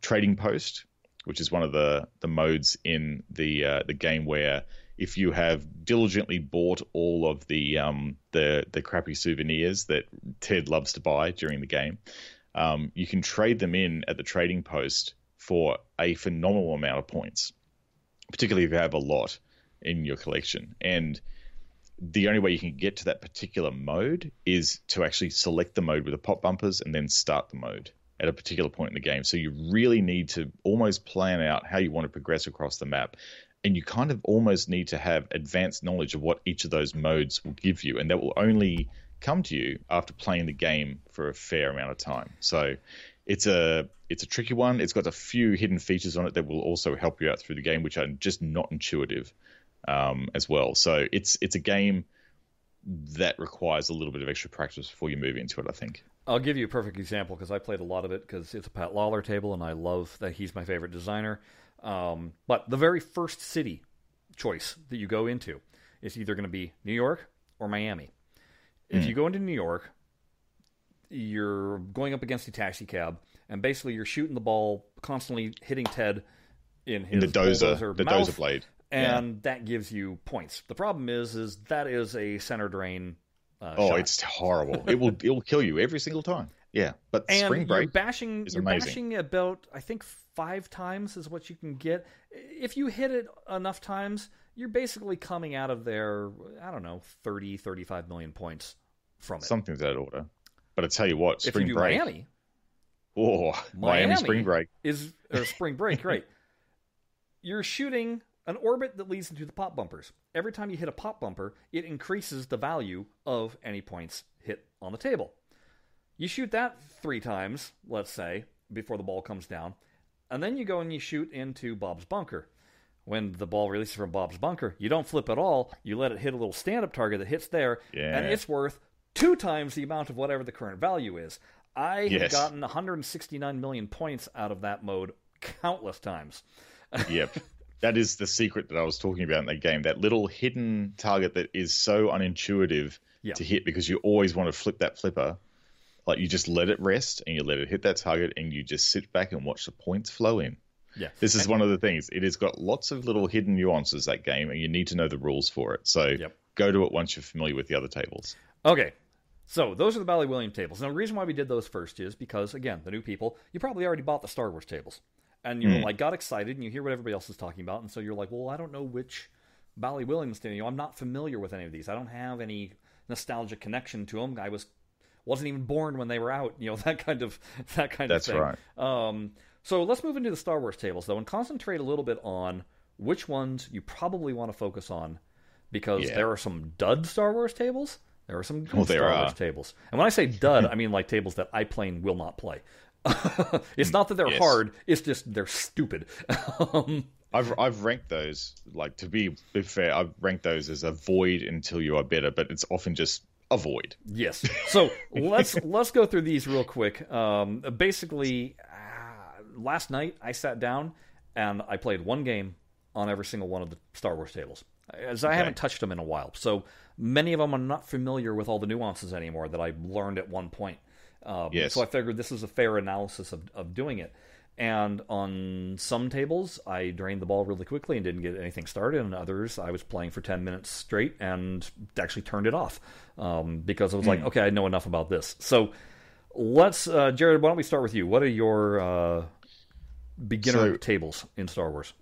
trading post, which is one of the the modes in the uh, the game where if you have diligently bought all of the um, the the crappy souvenirs that Ted loves to buy during the game, um, you can trade them in at the trading post for a phenomenal amount of points, particularly if you have a lot in your collection. And the only way you can get to that particular mode is to actually select the mode with the pop bumpers and then start the mode at a particular point in the game. So you really need to almost plan out how you want to progress across the map and you kind of almost need to have advanced knowledge of what each of those modes will give you, and that will only come to you after playing the game for a fair amount of time. So it's a it's a tricky one. It's got a few hidden features on it that will also help you out through the game, which are just not intuitive um, as well. So it's it's a game that requires a little bit of extra practice before you move into it. I think. I'll give you a perfect example because I played a lot of it because it's a Pat Lawlor table and I love that he's my favorite designer. Um, but the very first city choice that you go into is either going to be New York or Miami. If mm. you go into New York, you're going up against a taxi cab, and basically you're shooting the ball, constantly hitting Ted in his the dozer, the mouth, dozer blade. and that gives you points. The problem is, is that is a center drain. Uh, Oh, shot. it's horrible. it will it will kill you every single time. Yeah, but and spring you're break. bashing. is You're amazing. bashing about I think five times is what you can get. If you hit it enough times, you're basically coming out of there. I don't know, 30, 35 million points from it. Something to that order. But I tell you what, if spring you do break. Miami, Oh, Miami, spring break. is or spring break, right? You're shooting an orbit that leads into the pop bumpers. Every time you hit a pop bumper, it increases the value of any points hit on the table. You shoot that three times, let's say, before the ball comes down, and then you go and you shoot into Bob's bunker. When the ball releases from Bob's bunker, you don't flip at all. You let it hit a little stand up target that hits there, Yeah. and it's worth two times the amount of whatever the current value is. I have gotten 169 million points out of that mode countless times. Yep. That is the secret that I was talking about in that game. That little hidden target that is so unintuitive Yeah. to hit because you always want to flip that flipper. Like you just let it rest and you let it hit that target and you just sit back and watch the points flow in. Yeah. This is one of the things. It has got lots of little hidden nuances that game, and you need to know the rules for it. So Yep. go to it once you're familiar with the other tables. Okay. So those are the Bally William tables. Now the reason why we did those first is because again, the new people, you probably already bought the Star Wars tables. And you were hmm. like got excited and you hear what everybody else is talking about, and so you're like, Well, I don't know which Bally Williams thing. You know, I'm not familiar with any of these. I don't have any nostalgic connection to them. I was wasn't even born when they were out, you know, that kind of that kind That's of thing. That's right. Um, so let's move into the Star Wars tables though, and concentrate a little bit on which ones you probably want to focus on, because Yeah. there are some dud Star Wars tables. There are some good Well, Star are. Wars tables, and when I say dud, I mean like tables that I plain will not play. it's not that they're Yes. hard; it's just they're stupid. um, I've I've ranked those like to be, be fair. I've ranked those as a void until you are better, but it's often just a void. Yes. So let's let's go through these real quick. Um, basically, uh, last night I sat down and I played one game on every single one of the Star Wars tables, as I haven't touched them in a while. So many of them I'm not familiar with all the nuances anymore that I learned at one point. Um, Yes. So I figured this is a fair analysis of, of doing it. And on some tables, I drained the ball really quickly and didn't get anything started. And others, I was playing for 10 minutes straight and actually turned it off um, because I was like, okay, I know enough about this. So let's, uh, Jared, why don't we start with you? What are your uh, beginner So- tables in Star Wars?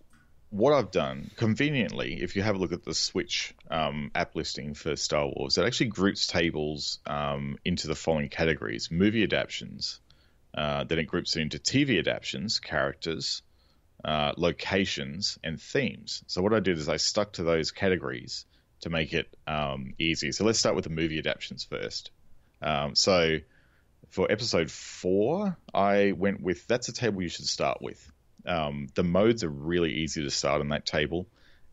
What I've done conveniently, if you have a look at the Switch um, app listing for Star Wars, it actually groups tables um, into the following categories: movie adaptations. Uh, then it groups it into TV adaptations, characters, uh, locations, and themes. So what I did is I stuck to those categories to make it um, easy. So let's start with the movie adaptations first. Um, so for episode four, I went with that's a table you should start with. Um, the modes are really easy to start on that table,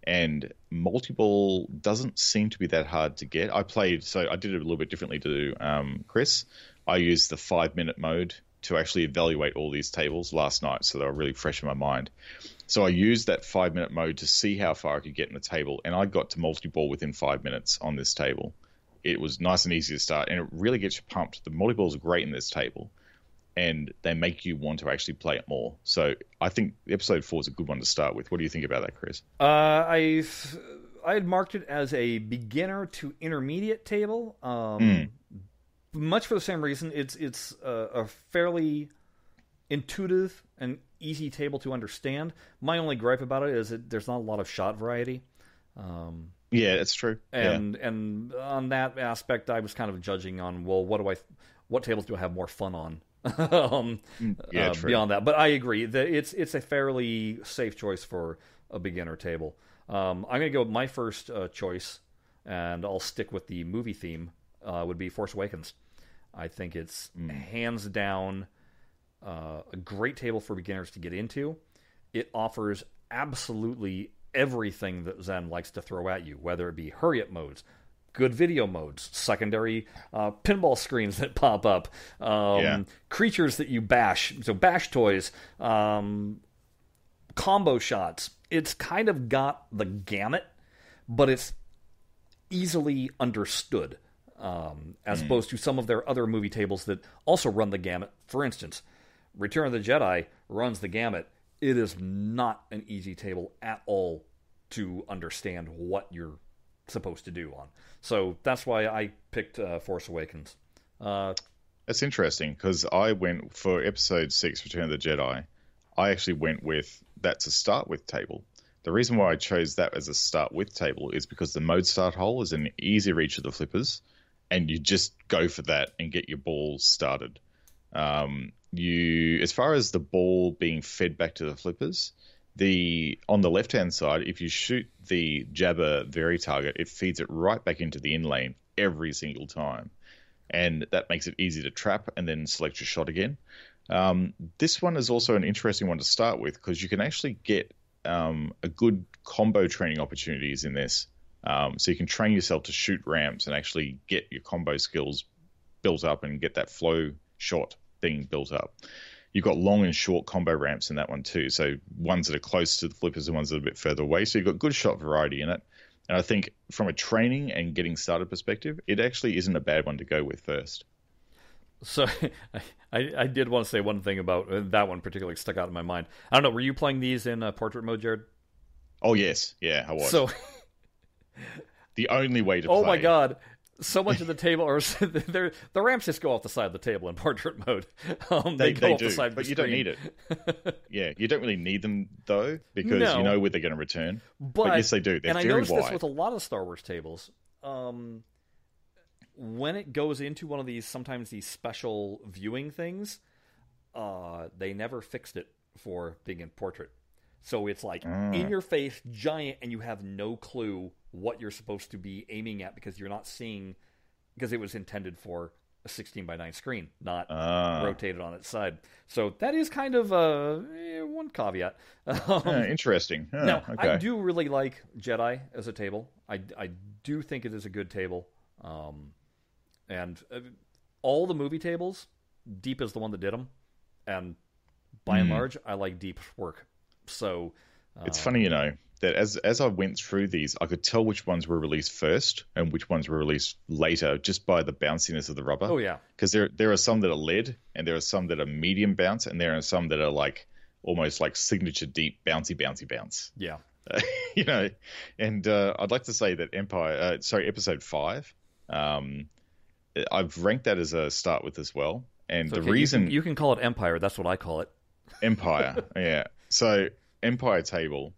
and multiple doesn't seem to be that hard to get. I played, so I did it a little bit differently to um, Chris. I used the five minute mode to actually evaluate all these tables last night, so they were really fresh in my mind. So I used that five minute mode to see how far I could get in the table, and I got to multi ball within five minutes on this table. It was nice and easy to start, and it really gets you pumped. The multi balls are great in this table and they make you want to actually play it more. So I think episode four is a good one to start with. What do you think about that, Chris? Uh, I I had marked it as a beginner to intermediate table. Um, Much for the same reason, it's it's a, a fairly intuitive and easy table to understand. My only gripe about it is that there's not a lot of shot variety. Um, Yeah, it's true. and and on that aspect, I was kind of judging on well, what do I, what tables do I have more fun on? um, yeah, uh, true. beyond that, but I agree that it's it's a fairly safe choice for a beginner table. Um, I'm going to go with my first uh, choice, and I'll stick with the movie theme. Uh, would be Force Awakens. I think it's Hmm. hands down uh, a great table for beginners to get into. It offers absolutely everything that Zen likes to throw at you, whether it be hurry up modes, good video modes, secondary uh, pinball screens that pop up, um, Yeah. creatures that you bash, so bash toys, um, combo shots. It's kind of got the gamut, but it's easily understood um, as opposed to some of their other movie tables that also run the gamut. For instance, Return of the Jedi runs the gamut. It is not an easy table at all to understand what you're supposed to do on. So that's why I picked uh, Force Awakens. Uh, That's interesting because I went for episode six, Return of the Jedi. I actually went with that's a start with table. The reason why I chose that as a start with table is because the mode start hole is an easy reach of the flippers, and you just go for that and get your ball started. Um, you, as far as the ball being fed back to the flippers, the on the left hand side, if you shoot the jabber very target, it feeds it right back into the in lane every single time, and that makes it easy to trap and then select your shot again. Um, this one is also an interesting one to start with because you can actually get um, a good combo training opportunities in this. Um, so you can train yourself to shoot ramps and actually get your combo skills built up and get that flow shot thing built up. You've got long and short combo ramps in that one too. So ones that are close to the flippers and ones that are a bit further away. So you've got good shot variety in it. And I think from a training and getting started perspective, it actually isn't a bad one to go with first. So I, I did want to say one thing about uh, that one particularly stuck out in my mind. I don't know. Were you playing these in uh, portrait mode, Jared? Oh yes, yeah, I was. So the only way to. oh play. my god, so much of the table, or the ramps just go off the side of the table in portrait mode. Um, they, They, go they off do, the side but the you don't need it. yeah, you don't really need them though because No. you know where they're going to return. But, yes, they do. They're and I noticed this with a lot of Star Wars tables. Um, when it goes into one of these, sometimes these special viewing things, uh, they never fixed it for being in portrait. So it's like Mm. in your face, giant, and you have no clue what you're supposed to be aiming at because you're not seeing, because it was intended for a 16 by 9 screen, not Ah. rotated on its side. So that is kind of uh, eh, one caveat. Um, interesting. Now, okay. I do really like Jedi as a table. I, I do think it is a good table. Um, and uh, all the movie tables, Deep is the one that did them. And by and Hmm. large, I like Deep's work. So uh, It's funny, you know, that as as I went through these, I could tell which ones were released first and which ones were released later, just by the bounciness of the rubber. Oh yeah, because there there are some that are lead, and there are some that are medium bounce, and there are some that are like almost like signature deep bouncy bouncy bounce. yeah. you know, and uh, I'd like to say that Empire, uh, sorry, Episode Five, um, I've ranked that as a start with as well. And the okay, you reason can, you can call it Empire. That's what I call it. Empire, yeah. So Empire table,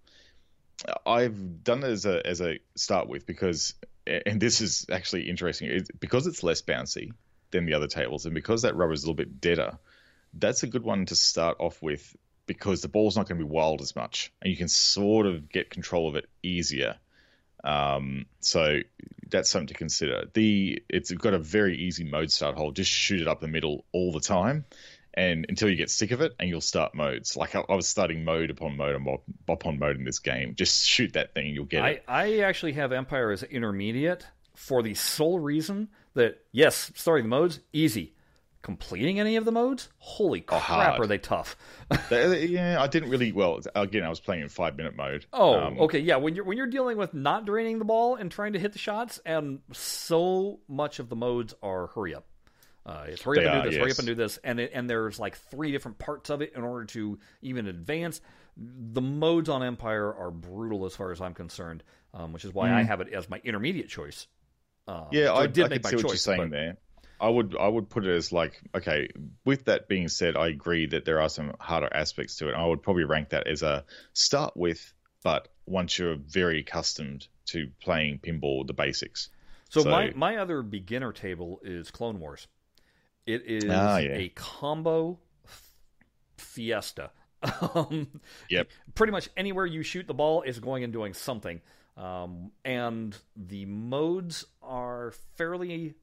I've done it as a as a start with because, and this is actually interesting, because it's less bouncy than the other tables, and because that rubber is a little bit deader, that's a good one to start off with because the ball's not going to be wild as much, and you can sort of get control of it easier. Um, so that's something to consider. The it's got a very easy mode start hole. Just shoot it up the middle all the time, and until you get sick of it, and you'll start modes. Like I, I was starting mode upon mode upon- upon mode in this game. Just shoot that thing, and you'll get I, it. I actually have Empire as intermediate for the sole reason that yes, starting the modes easy. Completing any of the modes, holy crap, hard. are they tough? They- yeah, I didn't really. Well, again, I was playing in five minute mode. Oh, Um, okay, yeah. When you're when you're dealing with not draining the ball and trying to hit the shots, and so much of the modes are hurry up. Uh, it's hurry They up and are, do this, hurry yes. up and do this, and it, and there's like three different parts of it in order to even advance. The modes on Empire are brutal as far as I'm concerned, um, which is why I have it as my intermediate choice. Um, Mm. Yeah, so I, it did I make my see what choice, you're saying but- there. I would I would put it as like okay. With that being said, I agree that there are some harder aspects to it. I would probably rank that as a start with, but once you're very accustomed to playing pinball, the basics. So, So- my my other beginner table is Clone Wars. It is Ah, yeah. a combo fiesta. um, Yep. Pretty much anywhere you shoot the ball is going and doing something. Um, and the modes are fairly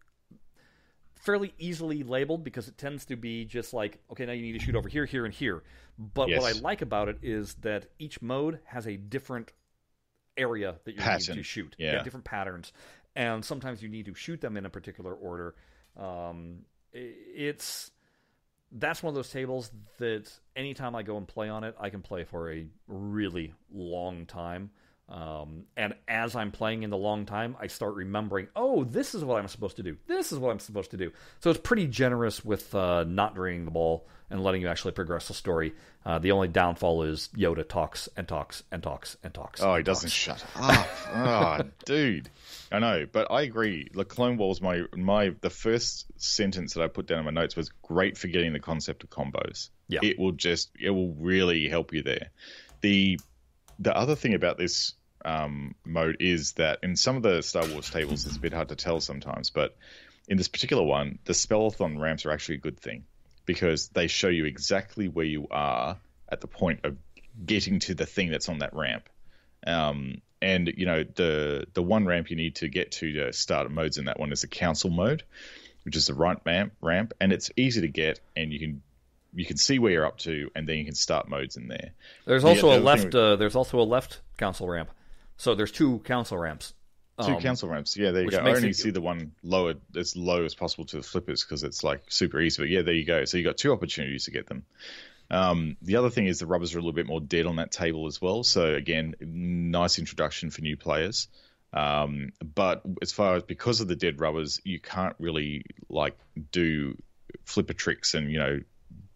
fairly easily labeled because it tends to be just like okay now you need to shoot over here here and here but what i like about it is that each mode has a different area that you need to shoot Yeah. different patterns and sometimes you need to shoot them in a particular order um, it's that's one of those tables that anytime i go and play on it i can play for a really long time Um, and as I'm playing in the long time, I start remembering, oh, this is what I'm supposed to do. This is what I'm supposed to do. So it's pretty generous with uh, not draining the ball and letting you actually progress the story. Uh, the only downfall is Yoda talks and talks and talks and talks. Oh, and he doesn't shut up. oh, dude. I know, but I agree. The Clone Wars, my my the first sentence that I put down in my notes was great for getting the concept of combos. Yeah. It will just it will really help you there. The the other thing about this um, mode is that in some of the Star Wars tables, it's a bit hard to tell sometimes, but in this particular one, the spellathon ramps are actually a good thing because they show you exactly where you are at the point of getting to the thing that's on that ramp. Um, and you know the the one ramp you need to get to to start modes in that one is the council mode, which is the right ramp ramp, and it's easy to get, and you can you can see where you're up to, and then you can start modes in there. There's also a left. Uh, there's also a left council ramp. So there's two council ramps. Two Um, council ramps. Yeah, there you go. I only it- see the one lower as low as possible to the flippers because it's like super easy. But yeah, there you go. So you got two opportunities to get them. Um, the other thing is the rubbers are a little bit more dead on that table as well. So again, nice introduction for new players. Um, but as far as because of the dead rubbers, you can't really like do flipper tricks and you know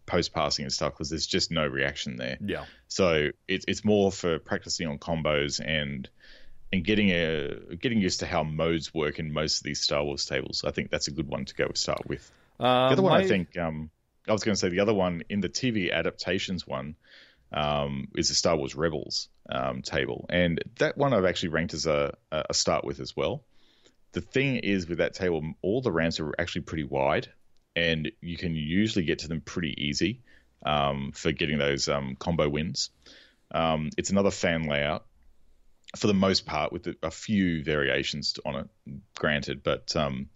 post passing and stuff because there's just no reaction there. Yeah. So it's it's more for practicing on combos and and getting a getting used to how modes work in most of these Star Wars tables. I think that's a good one to go start with. Uh, The other one my- I think um, I was going to say the other one in the TV adaptations one um, is the Star Wars Rebels um, table, and that one I've actually ranked as a a start with as well. The thing is with that table, all the ramps are actually pretty wide, and you can usually get to them pretty easy um, for getting those um, combo wins. Um, it's another fan layout for the most part, with a few variations on it, granted, but um,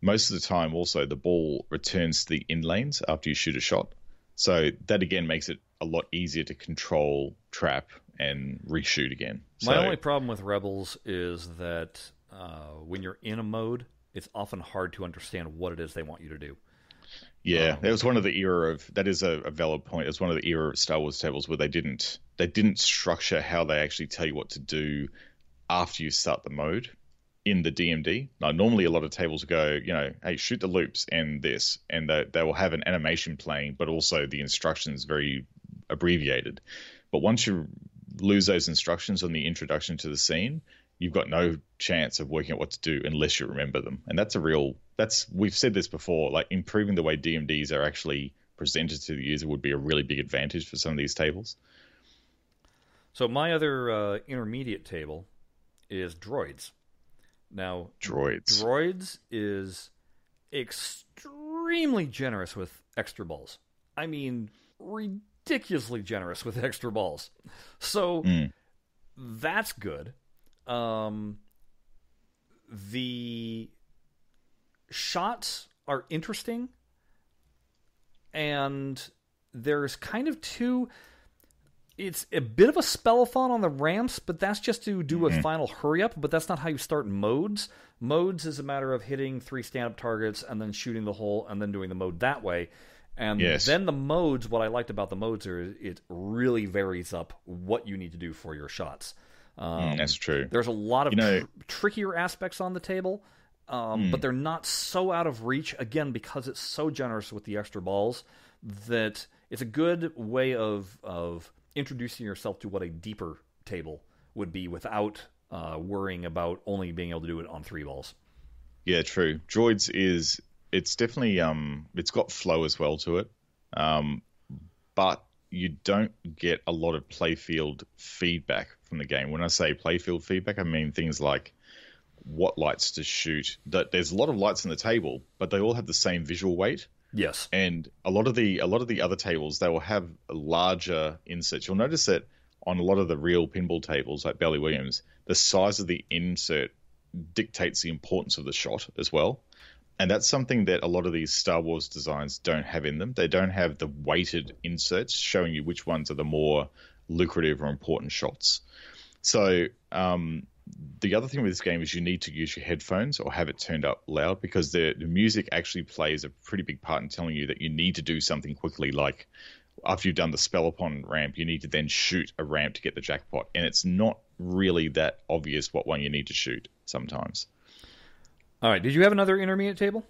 most of the time also the ball returns to the in lanes after you shoot a shot. So that again makes it a lot easier to control, trap, and reshoot again. My So- only problem with Rebels is that uh, when you're in a mode, it's often hard to understand what it is they want you to do. Yeah, um, that was one of the era of that is a, a valid point. It was one of the era of Star Wars tables where they didn't they didn't structure how they actually tell you what to do after you start the mode in the DMD. Now, normally a lot of tables go, you know, hey, shoot the loops and this, and they, they will have an animation playing, but also the instructions very abbreviated. But once you lose those instructions on the introduction to the scene, you've got no chance of working out what to do unless you remember them. And that's a real that's we've said this before, like improving the way DMDs are actually presented to the user would be a really big advantage for some of these tables. So my other uh, intermediate table is droids. Now, Droids. droids is extremely generous with extra balls. I mean, ridiculously generous with extra balls. So Mm. that's good. Um, the shots are interesting, and there's kind of two. It's a bit of a spellathon on the ramps, but that's just to do a final hurry up. But that's not how you start modes. Modes is a matter of hitting three stand up targets and then shooting the hole and then doing the mode that way. And Yes. then the modes, what I liked about the modes are it really varies up what you need to do for your shots. Um, Mm, that's true. there's a lot of You know- tr- trickier aspects on the table, um, but they're not so out of reach. Again, because it's so generous with the extra balls, that it's a good way of of introducing yourself to what a deeper table would be without uh, worrying about only being able to do it on three balls. Yeah, true. Droids is it's definitely um it's got flow as well to it. Um but you don't get a lot of playfield feedback from the game. When I say playfield feedback, I mean things like what lights to shoot. That there's a lot of lights on the table, but they all have the same visual weight. Yes. and a lot of the a lot of the other tables they will have larger inserts. You'll notice that on a lot of the real pinball tables like Bally Williams, the size of the insert dictates the importance of the shot as well. And that's something that a lot of these Star Wars designs don't have in them. They don't have the weighted inserts showing you which ones are the more lucrative or important shots. So um, the other thing with this game is you need to use your headphones or have it turned up loud because the, the music actually plays a pretty big part in telling you that you need to do something quickly. Like after you've done the spell upon ramp, you need to then shoot a ramp to get the jackpot. And it's not really that obvious what one you need to shoot sometimes. All right. Did you have another intermediate table?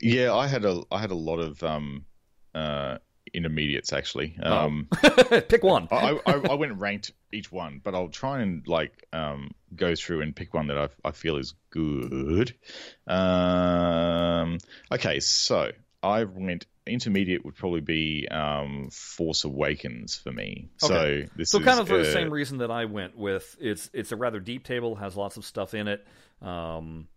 Yeah, I had a I had a lot of um, uh, intermediates actually. Oh. Um, Pick one. I, I, I went ranked each one, but I'll try and like um, go through and pick one that I, I feel is good. Um, okay, so I went intermediate would probably be um, Force Awakens for me. Okay. So this So is, kind of for the uh, same reason that I went with. It's it's a rather deep table, has lots of stuff in it. Um,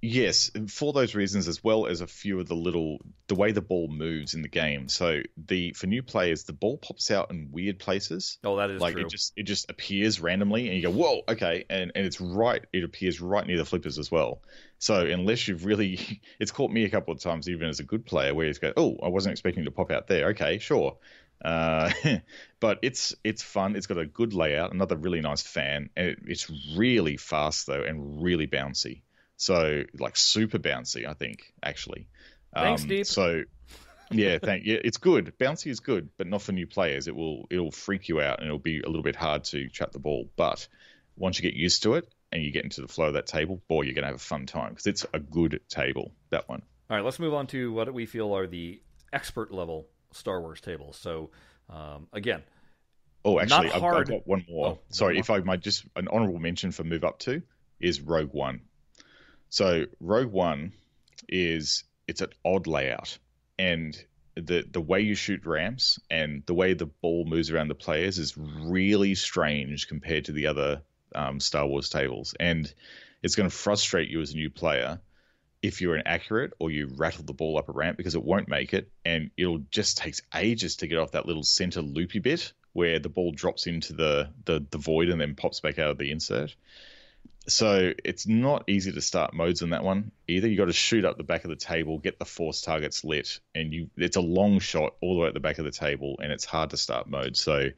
Yes, for those reasons, as well as a few of the little the way the ball moves in the game. So the for new players, the ball pops out in weird places. oh, that is like true. it just it just appears randomly, and you go, "Whoa, okay!" And and it's right. It appears right near the flippers as well. So unless you've really, it's caught me a couple of times, even as a good player, where you just go, "Oh, I wasn't expecting to pop out there." Okay, sure. Uh, but it's it's fun. It's got a good layout, another really nice fan, and it, it's really fast though, and really bouncy. So like super bouncy, I think actually. Thanks, um, Deep. So yeah, thank yeah, it's good. Bouncy is good, but not for new players. It will it'll freak you out and it'll be a little bit hard to trap the ball. But once you get used to it and you get into the flow of that table, boy, you're gonna have a fun time because it's a good table. That one. All right, let's move on to what we feel are the expert level Star Wars tables. So um, again, Oh, actually, I've, I've got one more. Oh, Sorry, one if I might just an honorable mention for move up to is Rogue One. So Rogue One is it's an odd layout, and the the way you shoot ramps and the way the ball moves around the players is really strange compared to the other um, Star Wars tables, and it's going to frustrate you as a new player if you're inaccurate or you rattle the ball up a ramp because it won't make it, and it'll just takes ages to get off that little center loopy bit where the ball drops into the, the, the void and then pops back out of the insert. So it's not easy to start modes on that one either. You got to shoot up the back of the table, get the force targets lit, and you it's a long shot all the way at the back of the table, and it's hard to start mode. So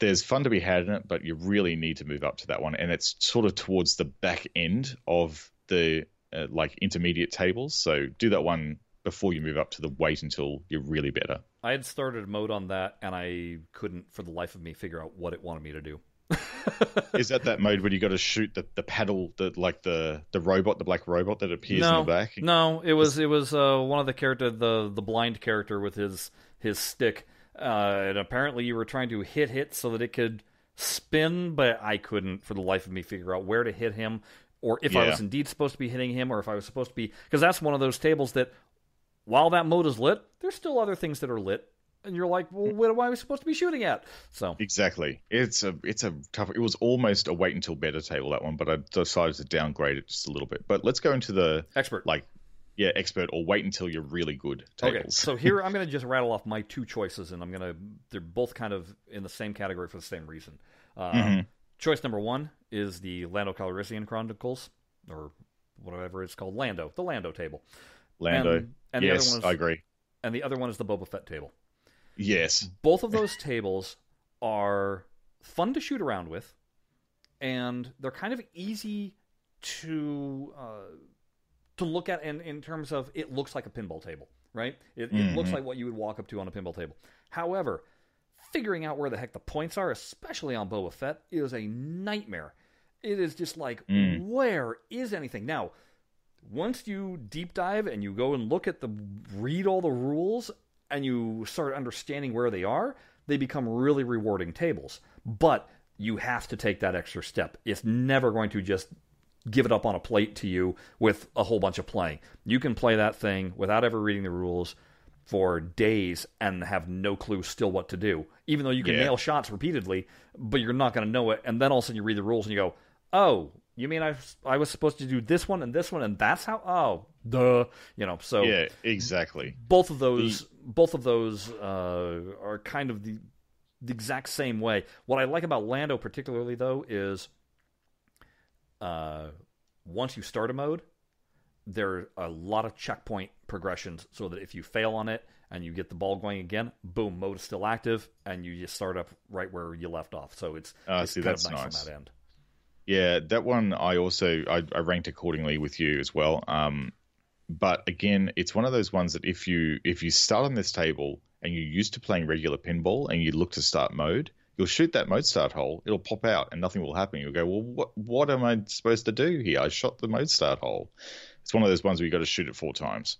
there's fun to be had in it, but you really need to move up to that one, and it's sort of towards the back end of the uh, like intermediate tables. So do that one before you move up to the wait until you're really better. I had started a mode on that, and I couldn't, for the life of me, figure out what it wanted me to do. Is that that mode where you got to shoot the, the paddle, the like the the robot, the black robot that appears no, in the back? no, it was it was uh, one of the character, the the blind character with his his stick, uh, and apparently you were trying to hit hit so that it could spin, but I couldn't, for the life of me, figure out where to hit him, or if I was indeed supposed to be hitting him, or if I was supposed to be because that's one of those tables that, while that mode is lit, there's still other things that are lit, and you're like, well, what am I supposed to be shooting at? So Exactly. It's a it's a tough. It was almost a wait until better table that one, but I decided to downgrade it just a little bit. But let's go into the expert. like yeah expert or wait until you're really good tables. Okay, so here I'm going to just rattle off my two choices, and I'm going to. They're both kind of in the same category for the same reason. Uh, Mhm. Choice number one is the Lando Calrissian Chronicles, or whatever it's called, Lando, the Lando table. Lando. And, and yes, the other one I agree. and the other one is the Boba Fett table. Yes. Both of those tables are fun to shoot around with, and they're kind of easy to uh, to look at in, in terms of it looks like a pinball table, right? It, it looks Mhm. like what you would walk up to on a pinball table. However, figuring out where the heck the points are, especially on Boba Fett, is a nightmare. It is just like, Mm. where is anything? Now, once you deep dive and you go and look at the read all the rules and you start understanding where they are, they become really rewarding tables. But you have to take that extra step. It's never going to just give it up on a plate to you with a whole bunch of playing. You can play that thing without ever reading the rules for days and have no clue still what to do. Even though you can Yeah. nail shots repeatedly, but you're not going to know it. And then all of a sudden you read the rules and you go, "Oh, you mean I I was supposed to do this one and this one and that's how? Oh, duh." You know, so Yeah. Exactly. both of those both of those uh, are kind of the the exact same way. What I like about Lando particularly though is uh, once you start a mode, there are a lot of checkpoint progressions so that if you fail on it and you get the ball going again, boom, mode is still active and you just start up right where you left off. So it's, Ah, it's see, kind that's of nice, nice. on that end. Yeah, that one I also I, I ranked accordingly with you as well. Um, but again, it's one of those ones that if you if you start on this table and you're used to playing regular pinball and you look to start mode, you'll shoot that mode start hole, it'll pop out and nothing will happen. You'll go, well, what what am I supposed to do here? I shot the mode start hole. It's one of those ones where you got to shoot it four times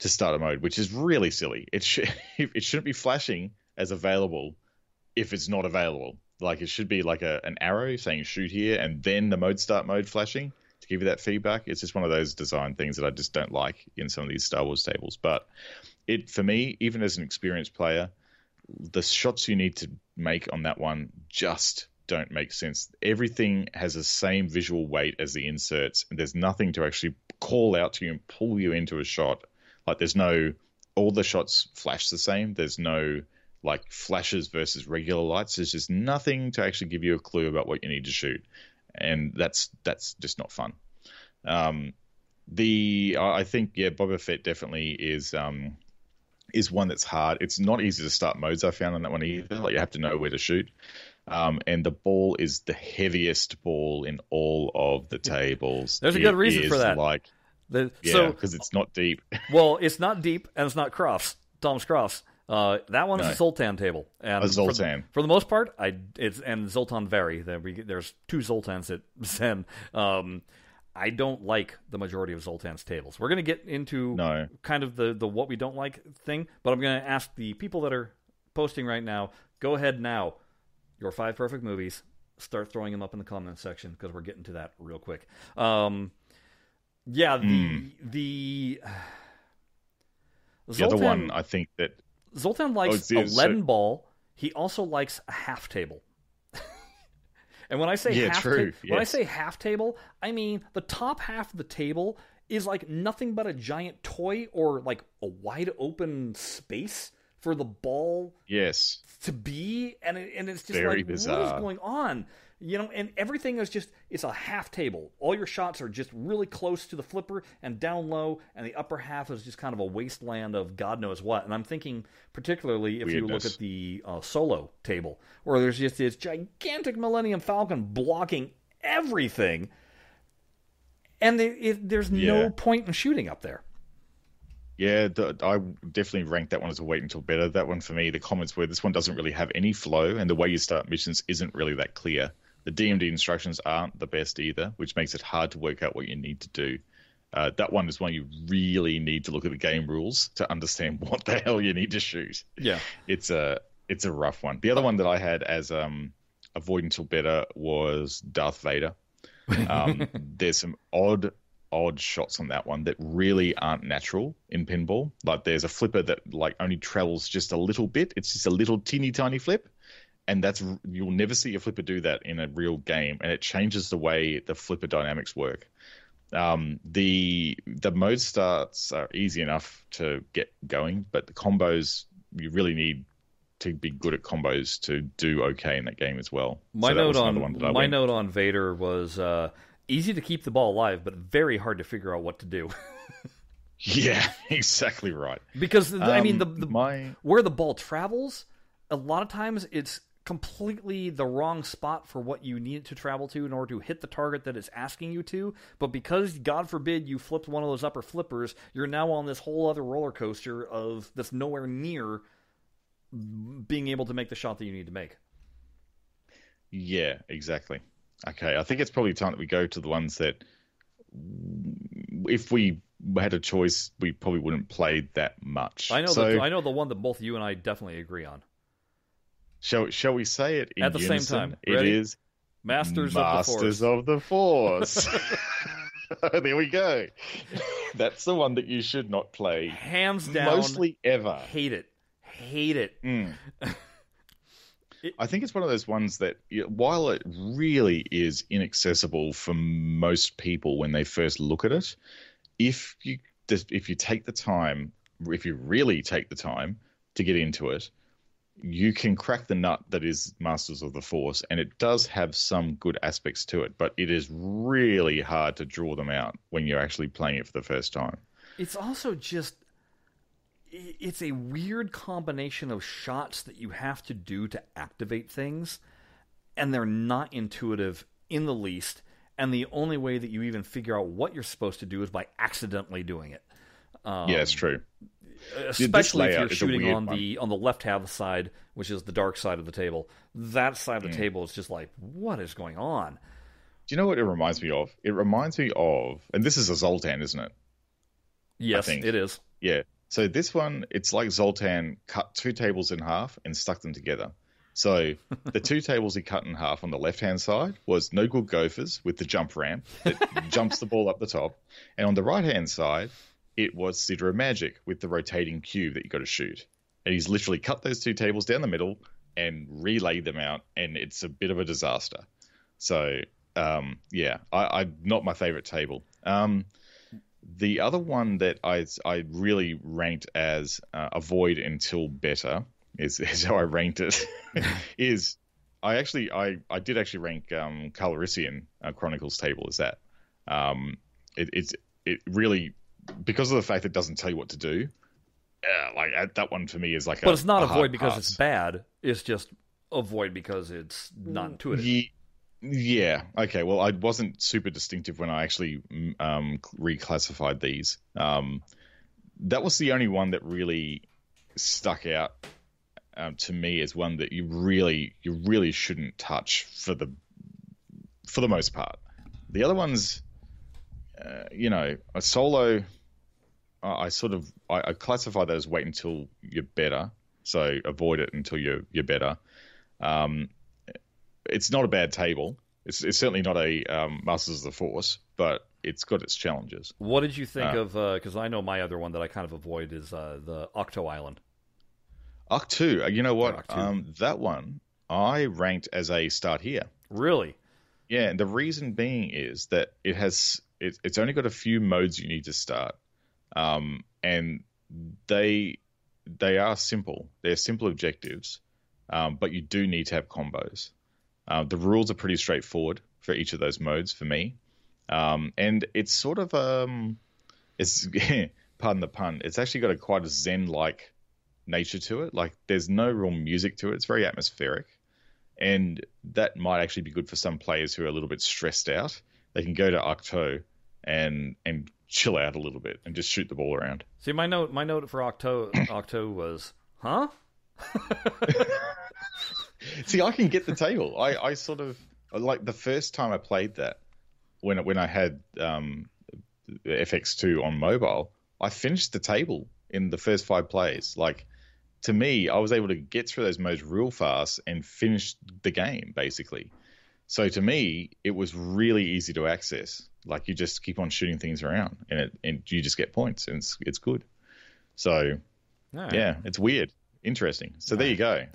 to start a mode, which is really silly. It should it shouldn't be flashing as available if it's not available. Like it should be like a, an arrow saying shoot here and then the mode start mode flashing to give you that feedback. It's just one of those design things that I just don't like in some of these Star Wars tables. But it for me, even as an experienced player, the shots you need to make on that one just don't make sense. Everything has the same visual weight as the inserts, and there's nothing to actually call out to you and pull you into a shot. Like there's no all the shots flash the same. There's no like flashes versus regular lights. There's just nothing to actually give you a clue about what you need to shoot, and that's that's just not fun. Um, the I think yeah, Boba Fett definitely is um, is one that's hard. It's not easy to start modes. I found on that one either. Like you have to know where to shoot. Um, and the ball is the heaviest ball in all of the tables. There's a good reason for that. Like, The- yeah, so, because it's not deep. well, it's not deep and it's not Crofts, Tom's Crofts. Uh, that one is a Zoltan table, and A for- Zoltan. For, the most part, I it's and Zoltan vary. There we, there's two Zoltans at Zen. Um, I don't like the majority of Zoltan's tables. We're going to get into No. kind of the the what we don't like thing, but I'm going to ask the people that are posting right now. Go ahead now. Your five perfect movies. Start throwing them up in the comments section because we're getting to that real quick. Um, yeah, the Hmm. the The other one, I think that Zoltan oh, likes it's- a leaden ball. He also likes a half table. and when I say Yeah, half true, ta- when I say half table, I mean the top half of the table is like nothing but a giant toy or like a wide open space for the ball yes, to be and it, and it's just Very like what bizarre. is going on you know and everything is just it's a half table. All your shots are just really close to the flipper and down low and the upper half is just kind of a wasteland of god knows what. And i'm thinking particularly if you look at the uh, solo table where there's just this gigantic millennium falcon blocking everything and there, it, there's no point in shooting up there. Yeah, the, I definitely rank that one as a wait until better. That one for me, the comments were this one doesn't really have any flow, and the way you start missions isn't really that clear. The DMD instructions aren't the best either, which makes it hard to work out what you need to do. Uh, that one is one you really need to look at the game rules to understand what the hell you need to shoot. yeah it's a it's a rough one. The other one that I had as um avoid until better was Darth Vader. Um, there's some odd odd shots on that one that really aren't natural in pinball. Like there's a flipper that like only travels just a little bit. It's just a little teeny tiny flip. And that's you'll never see a flipper do that in a real game, and it changes the way the flipper dynamics work. Um, the the mode starts are easy enough to get going, but the combos you really need to be good at combos to do okay in that game as well. My So note on one that I my note on Vader was uh, easy to keep the ball alive, but very hard to figure out what to do Yeah, exactly right. because I mean the, Um, the my where the ball travels, a lot of times it's completely the wrong spot for what you need to travel to in order to hit the target that it's asking you to. But because God forbid you flipped one of those upper flippers, you're now on this whole other roller coaster of that's nowhere near being able to make the shot that you need to make. yeah, exactly. Okay, I think it's probably time that we go to the ones that, if we had a choice, we probably wouldn't play that much. I know So, the, I know the one that both you and I definitely agree on. Shall shall we say it in At the same time. It Ready? is Masters, Masters of the Force. of the Force. there we go. That's the one that you should not play Hands down, mostly ever. hate it, hate it. Mm. It- I think it's one of those ones that, while it really is inaccessible for most people when they first look at it, if you if you take the time, if you really take the time to get into it, you can crack the nut that is Masters of the Force, and it does have some good aspects to it, but it is really hard to draw them out when you're actually playing it for the first time. It's also just it's a weird combination of shots that you have to do to activate things and they're not intuitive in the least and the only way that you even figure out what you're supposed to do is by accidentally doing it. Um, yeah, it's true. Especially if you're layout is a shooting on one. the on the left hand side, which is the dark side of the table. That side of the Mm. table is just like, what is going on? Do you know what it reminds me of? It reminds me of, and this is a Zoltan, isn't it? Yes, it is. Yeah. So this one, it's like Zoltan cut two tables in half and stuck them together. So the two tables he cut in half on the left hand side was No Good Gofers with the jump ramp that jumps the ball up the top, and on the right hand side, it was Sidra Magic with the rotating cube that you got to shoot. And he's literally cut those two tables down the middle and relayed them out, and it's a bit of a disaster. So um, yeah, I, I not my favorite table. Um, the other one that I I really ranked as uh, avoid until better is, is how I ranked it. is I actually I, I did actually rank um, Calrissian uh, Chronicles table as that. Um, it, it's it really because of the fact it doesn't tell you what to do. Uh, like uh, that one for me is like, But a, it's not a avoid because pass. it's bad. It's just avoid because it's not intuitive. Ye- Yeah. Okay. Well, I wasn't super distinctive when I actually mm, um, reclassified these. Um, that was the only one that really stuck out um, to me as one that you really, you really shouldn't touch for the, for the most part. The other ones, uh, you know, a solo. I sort of I, I classify that as wait until you're better. So avoid it until you're you're better. Um, it's not a bad table. It's, it's certainly not a um, Masters of the Force, but it's got its challenges. What did you think Uh, of? Because I know my other one that I kind of avoid is uh, the Octo Island. Octo, uh, you know what? Um, that one I ranked as a start here. Really? Yeah, and the reason being is that it has it, it's only got a few modes you need to start, um, and they they are simple. They're simple objectives, um, but you do need to have combos. Uh, the rules are pretty straightforward for each of those modes for me, um, and it's sort of um, it's pardon the pun. It's actually got a quite a zen like nature to it. Like there's no real music to it. It's very atmospheric and that might actually be good for some players who are a little bit stressed out. They can go to Octo and and chill out a little bit and just shoot the ball around. See, my note, my note for Octo, Octo was, huh? See, I can get the table. I, I sort of like the first time I played that when when I had um, FX2 on mobile. I finished the table in the first five plays. Like to me, I was able to get through those modes real fast and finish the game basically. So to me, it was really easy to access. Like you just keep on shooting things around, and it and you just get points, and it's it's good. So yeah, it's weird, interesting. So there you go.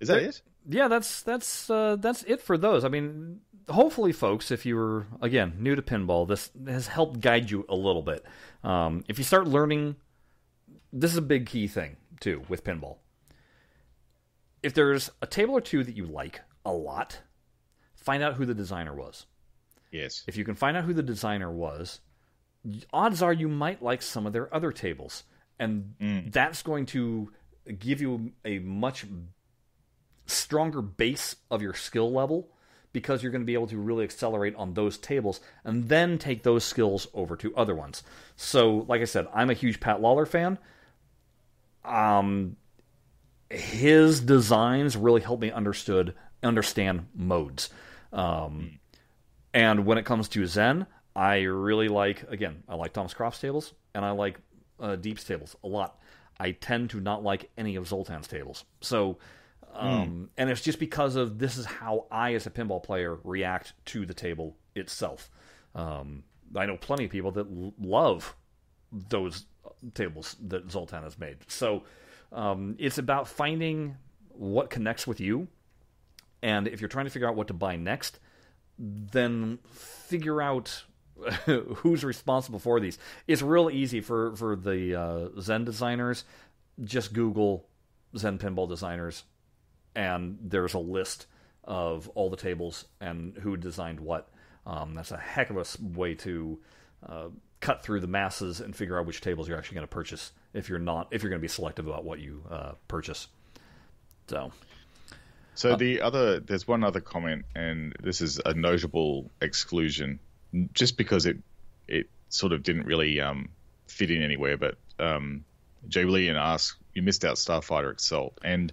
Is that it? yeah, that's that's uh, that's it for those. I mean, hopefully, folks, if you were again new to pinball, this has helped guide you a little bit. Um, if you start learning, this is a big key thing too with pinball. If there's a table or two that you like a lot, find out who the designer was. Yes. If you can find out who the designer was, odds are you might like some of their other tables. And that's going to give you a much stronger base of your skill level because you're going to be able to really accelerate on those tables and then take those skills over to other ones. So, like I said, I'm a huge Pat Lawlor fan. Um, his designs really helped me understood understand modes. Um, and when it comes to Zen, I really like again, I like Thomas Croft's tables and I like uh, Deep's tables a lot. I tend to not like any of Zoltan's tables. So, um, and it's just because of this is how I, as a pinball player, react to the table itself. Um, I know plenty of people that l- love those tables that Zoltan has made. So, um, it's about finding what connects with you, and if you're trying to figure out what to buy next, then figure out who's responsible for these. It's real easy for for the uh, Zen designers. Just Google Zen pinball designers, and there's a list of all the tables and who designed what. Um, that's a heck of a way to uh, cut through the masses and figure out which tables you're actually going to purchase if you're not if you're going to be selective about what you uh, purchase. So So the other, there's one other comment, and this is a notable exclusion, just because it it sort of didn't really um, fit in anywhere. But um, Jay Willian asks, "You missed out Starfighter Assault," and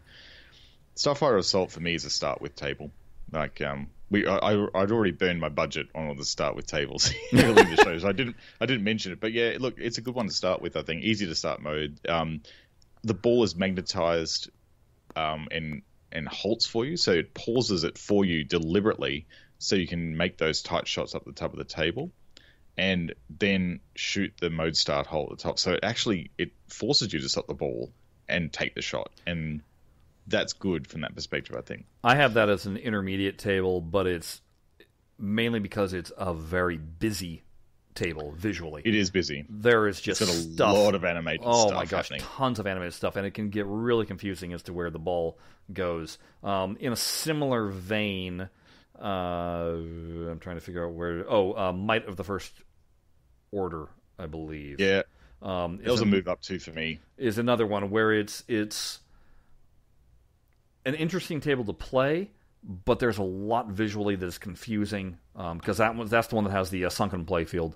Starfighter Assault for me is a start with table. Like um, we, I, I'd already burned my budget on all the start with tables early in the show, so I didn't, I didn't mention it. But yeah, look, it's a good one to start with. I think easy to start mode. Um, the ball is magnetized, um, and and halts for you, so it pauses it for you deliberately, so you can make those tight shots up the top of the table, and then shoot the mode start hole at the top. So it actually it forces you to stop the ball and take the shot, and that's good from that perspective. I think. I have that as an intermediate table, but it's mainly because it's a very busy table visually. It is busy. There is just a lot of animated stuff. oh my gosh, happening. tons of animated stuff, and it can get really confusing as to where the ball goes. Um, in a similar vein, uh, I'm trying to figure out where. Oh, uh, Might of the First Order, I believe. Yeah, um, that was a move up too for me. is another one where it's it's an interesting table to play, but there's a lot visually that is confusing because that one that's the one that has the uh, sunken playfield.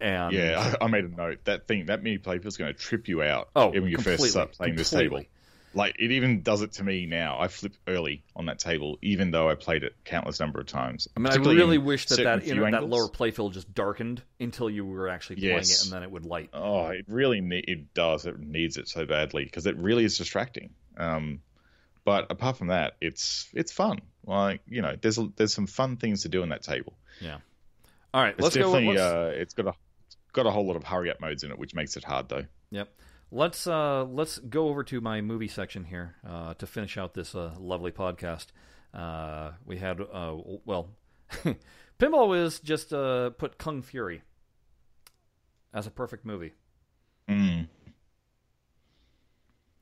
And Yeah, I, I made a note. That thing, that mini playfield is going to trip you out oh, when you first start playing this table. Like it even does it to me now. I flip early on that table, even though I played it countless number of times. I mean, I really wish that that, inner, that lower playfield just darkened until you were actually playing Yes. it, and then it would light. Oh, it really ne- it does. It needs it so badly because it really is distracting. Um, but apart from that, it's it's fun. Like you know, there's a, there's some fun things to do in that table. Yeah. All right, It's let's go. definitely Let's, uh, it's got a got a whole lot of hurry up modes in it, which makes it hard though. Yep. Let's uh, let's go over to my movie section here uh, to finish out this uh, lovely podcast. Uh, we had uh, well, Pinball Wiz just uh, put Kung Fury as a perfect movie. Mm.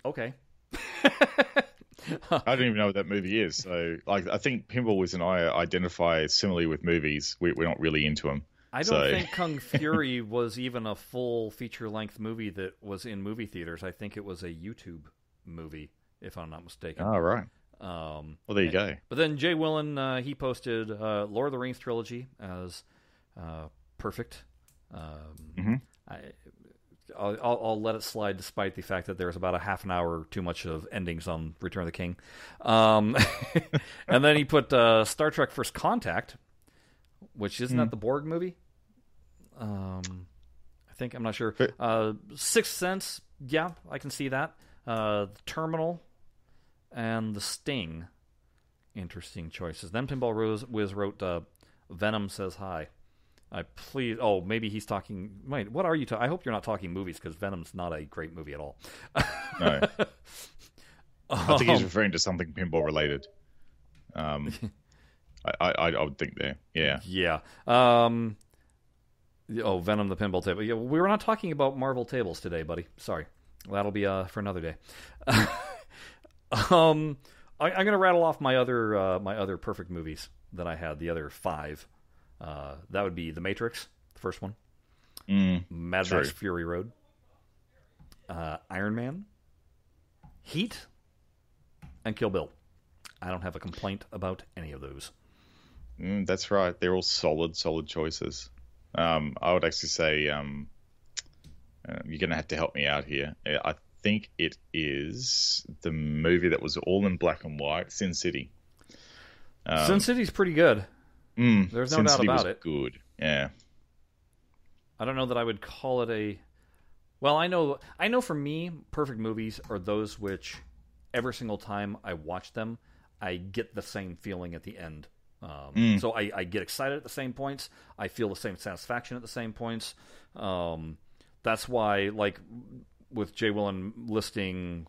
Okay. I don't even know what that movie is. So, like, I think Pinball Wiz and I identify similarly with movies. We, we're not really into them. I don't So- think Kung Fury was even a full feature length movie that was in movie theaters. I think it was a YouTube movie, if I'm not mistaken. Oh, right. Um, Well, there you go. But then Jay Willen, uh, he posted uh, Lord of the Rings trilogy as uh, perfect. Um, Mhm. I, I'll, I'll, let it slide, despite the fact that there's about a half an hour too much of endings on Return of the King. Um, and then he put uh, Star Trek: First Contact, which isn't that the Borg movie? Um, I think I'm not sure. Uh, Sixth Sense, yeah, I can see that. Uh, the Terminal and the Sting, interesting choices. Then Pinball Rose Wiz wrote uh, Venom says hi. I please. Oh, maybe he's talking. Wait, what are you? Ta- I hope you're not talking movies because Venom's not a great movie at all. No, I think he's Um, referring to something pinball related. Um, I, I, I would think there. Yeah. Yeah. Um. Oh, Venom the pinball table. Yeah, we were not talking about Marvel tables today, buddy. Sorry. That'll be uh, for another day. um, I, I'm gonna rattle off my other uh, my other perfect movies that I had. The other five. Uh, that would be The Matrix, the first one. Mm, Mad. Max Fury Road. Uh, Iron Man. Heat. And Kill Bill. I don't have a complaint about any of those. mm, that's right. They're all solid, solid choices. Um, I would actually say um, uh, you're going to have to help me out here. Uh, I think it is the movie that was all in black and white, Sin City. Um, Sin City's pretty good. Mm, there's no doubt about it. Good. Yeah. I don't know that I would call it a. Well, I know. I know for me, perfect movies are those which, every single time I watch them, I get the same feeling at the end. Um, Mm. So I, I get excited at the same points. I feel the same satisfaction at the same points. Um, that's why, like with Jay Willen listing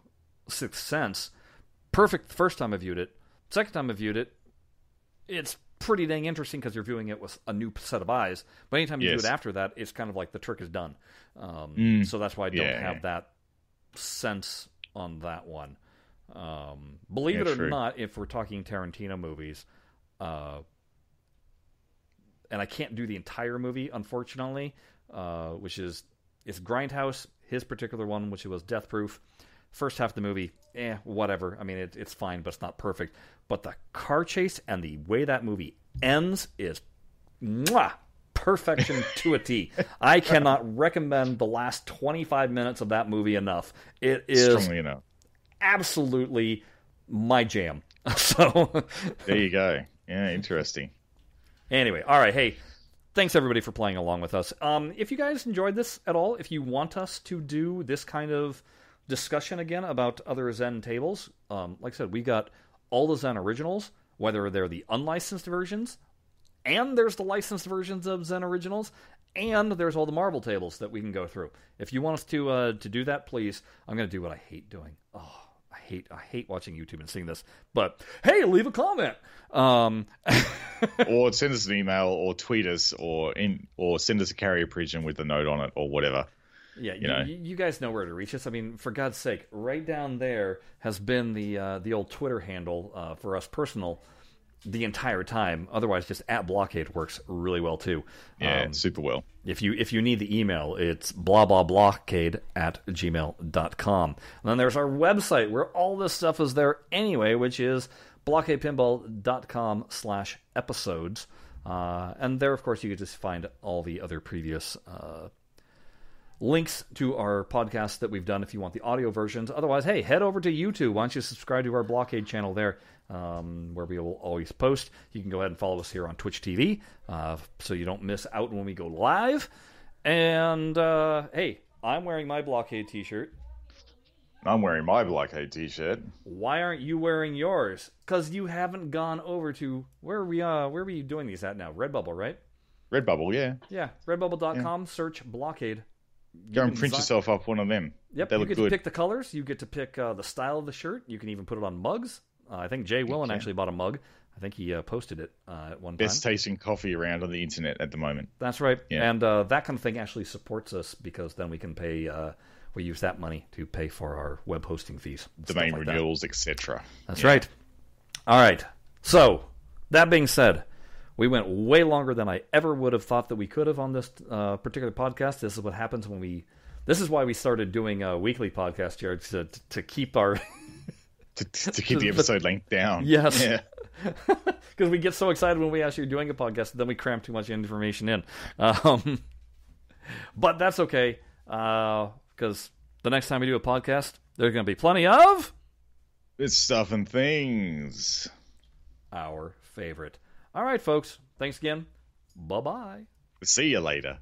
Sixth Sense, perfect the first time I viewed it. Second time I viewed it, it's pretty dang interesting because you're viewing it with a new set of eyes. But anytime you Yes. do it after that, it's kind of like the trick is done. Um, Mm. So that's why I don't Yeah. have that sense on that one. Um, believe Yeah, it or true. not, if we're talking Tarantino movies, uh, and I can't do the entire movie, unfortunately, uh, which is it's Grindhouse, his particular one, which was Death Proof. First half of the movie, eh, whatever. I mean, it, it's fine, but it's not perfect. But the car chase and the way that movie ends is mwah, perfection to a T. I cannot recommend the last 25 minutes of that movie enough. It is enough. absolutely my jam. So, There you go. Yeah, interesting. anyway, all right. Hey, thanks everybody for playing along with us. Um, if you guys enjoyed this at all, if you want us to do this kind of discussion again about other Zen tables, um, like I said, we got all the Zen originals, whether they're the unlicensed versions, and there's the licensed versions of Zen originals, and there's all the Marvel tables that we can go through. If you want us to uh, to do that, please. I'm going to do what I hate doing. Oh, I hate I hate watching YouTube and seeing this. But hey, leave a comment. Um, or send us an email, or tweet us, or in, or send us a carrier pigeon with a note on it, or whatever. Yeah, you, you, you guys know where to reach us. I mean, for God's sake, right down there has been the uh, the old Twitter handle uh, for us personal the entire time. Otherwise, just at blockade works really well too. Yeah, Um, super well. if you if you need the email, it's blah blah blockade at gmail.com. And then there's our website where all this stuff is there anyway, which is blockadepinball.com slash episodes. Uh, and there, of course, you can just find all the other previous uh, links to our podcasts that we've done if you want the audio versions. Otherwise, hey, head over to YouTube. Why don't you subscribe to our Blockade channel there, um, where we will always post. You can go ahead and follow us here on Twitch TV uh, so you don't miss out when we go live. And uh, hey, I'm wearing my Blockade t shirt. I'm wearing my blockade t-shirt. Why aren't you wearing yours? Because you haven't gone over to where are we? Uh, where are we doing these at now? Redbubble, right? Redbubble, yeah. Yeah, Redbubble.com. Search Blockade. Go and print design- yourself up one of them. Yep, they you look get good. to pick the colors. You get to pick uh, the style of the shirt. You can even put it on mugs. Uh, I think Jay Willen actually bought a mug. I think he uh, posted it uh, at one point. Best time. tasting coffee around on the internet at the moment. That's right. Yeah. And uh, that kind of thing actually supports us because then we can pay. Uh, we use that money to pay for our web hosting fees, Domain like that. renewals, etc. That's right. All right. So, that being said, we went way longer than I ever would have thought that we could have on this uh, particular podcast. This is what happens when we. This is why we started doing a weekly podcast, Jared, to, to keep our. To, to keep the episode length down. Yes. Yeah. Because we get so excited when we actually are doing a podcast, then we cram too much information in. Um, but that's okay, because the next time we do a podcast, there's going to be plenty of It's stuff and things. our favorite. All right, folks. Thanks again. Bye bye. See you later.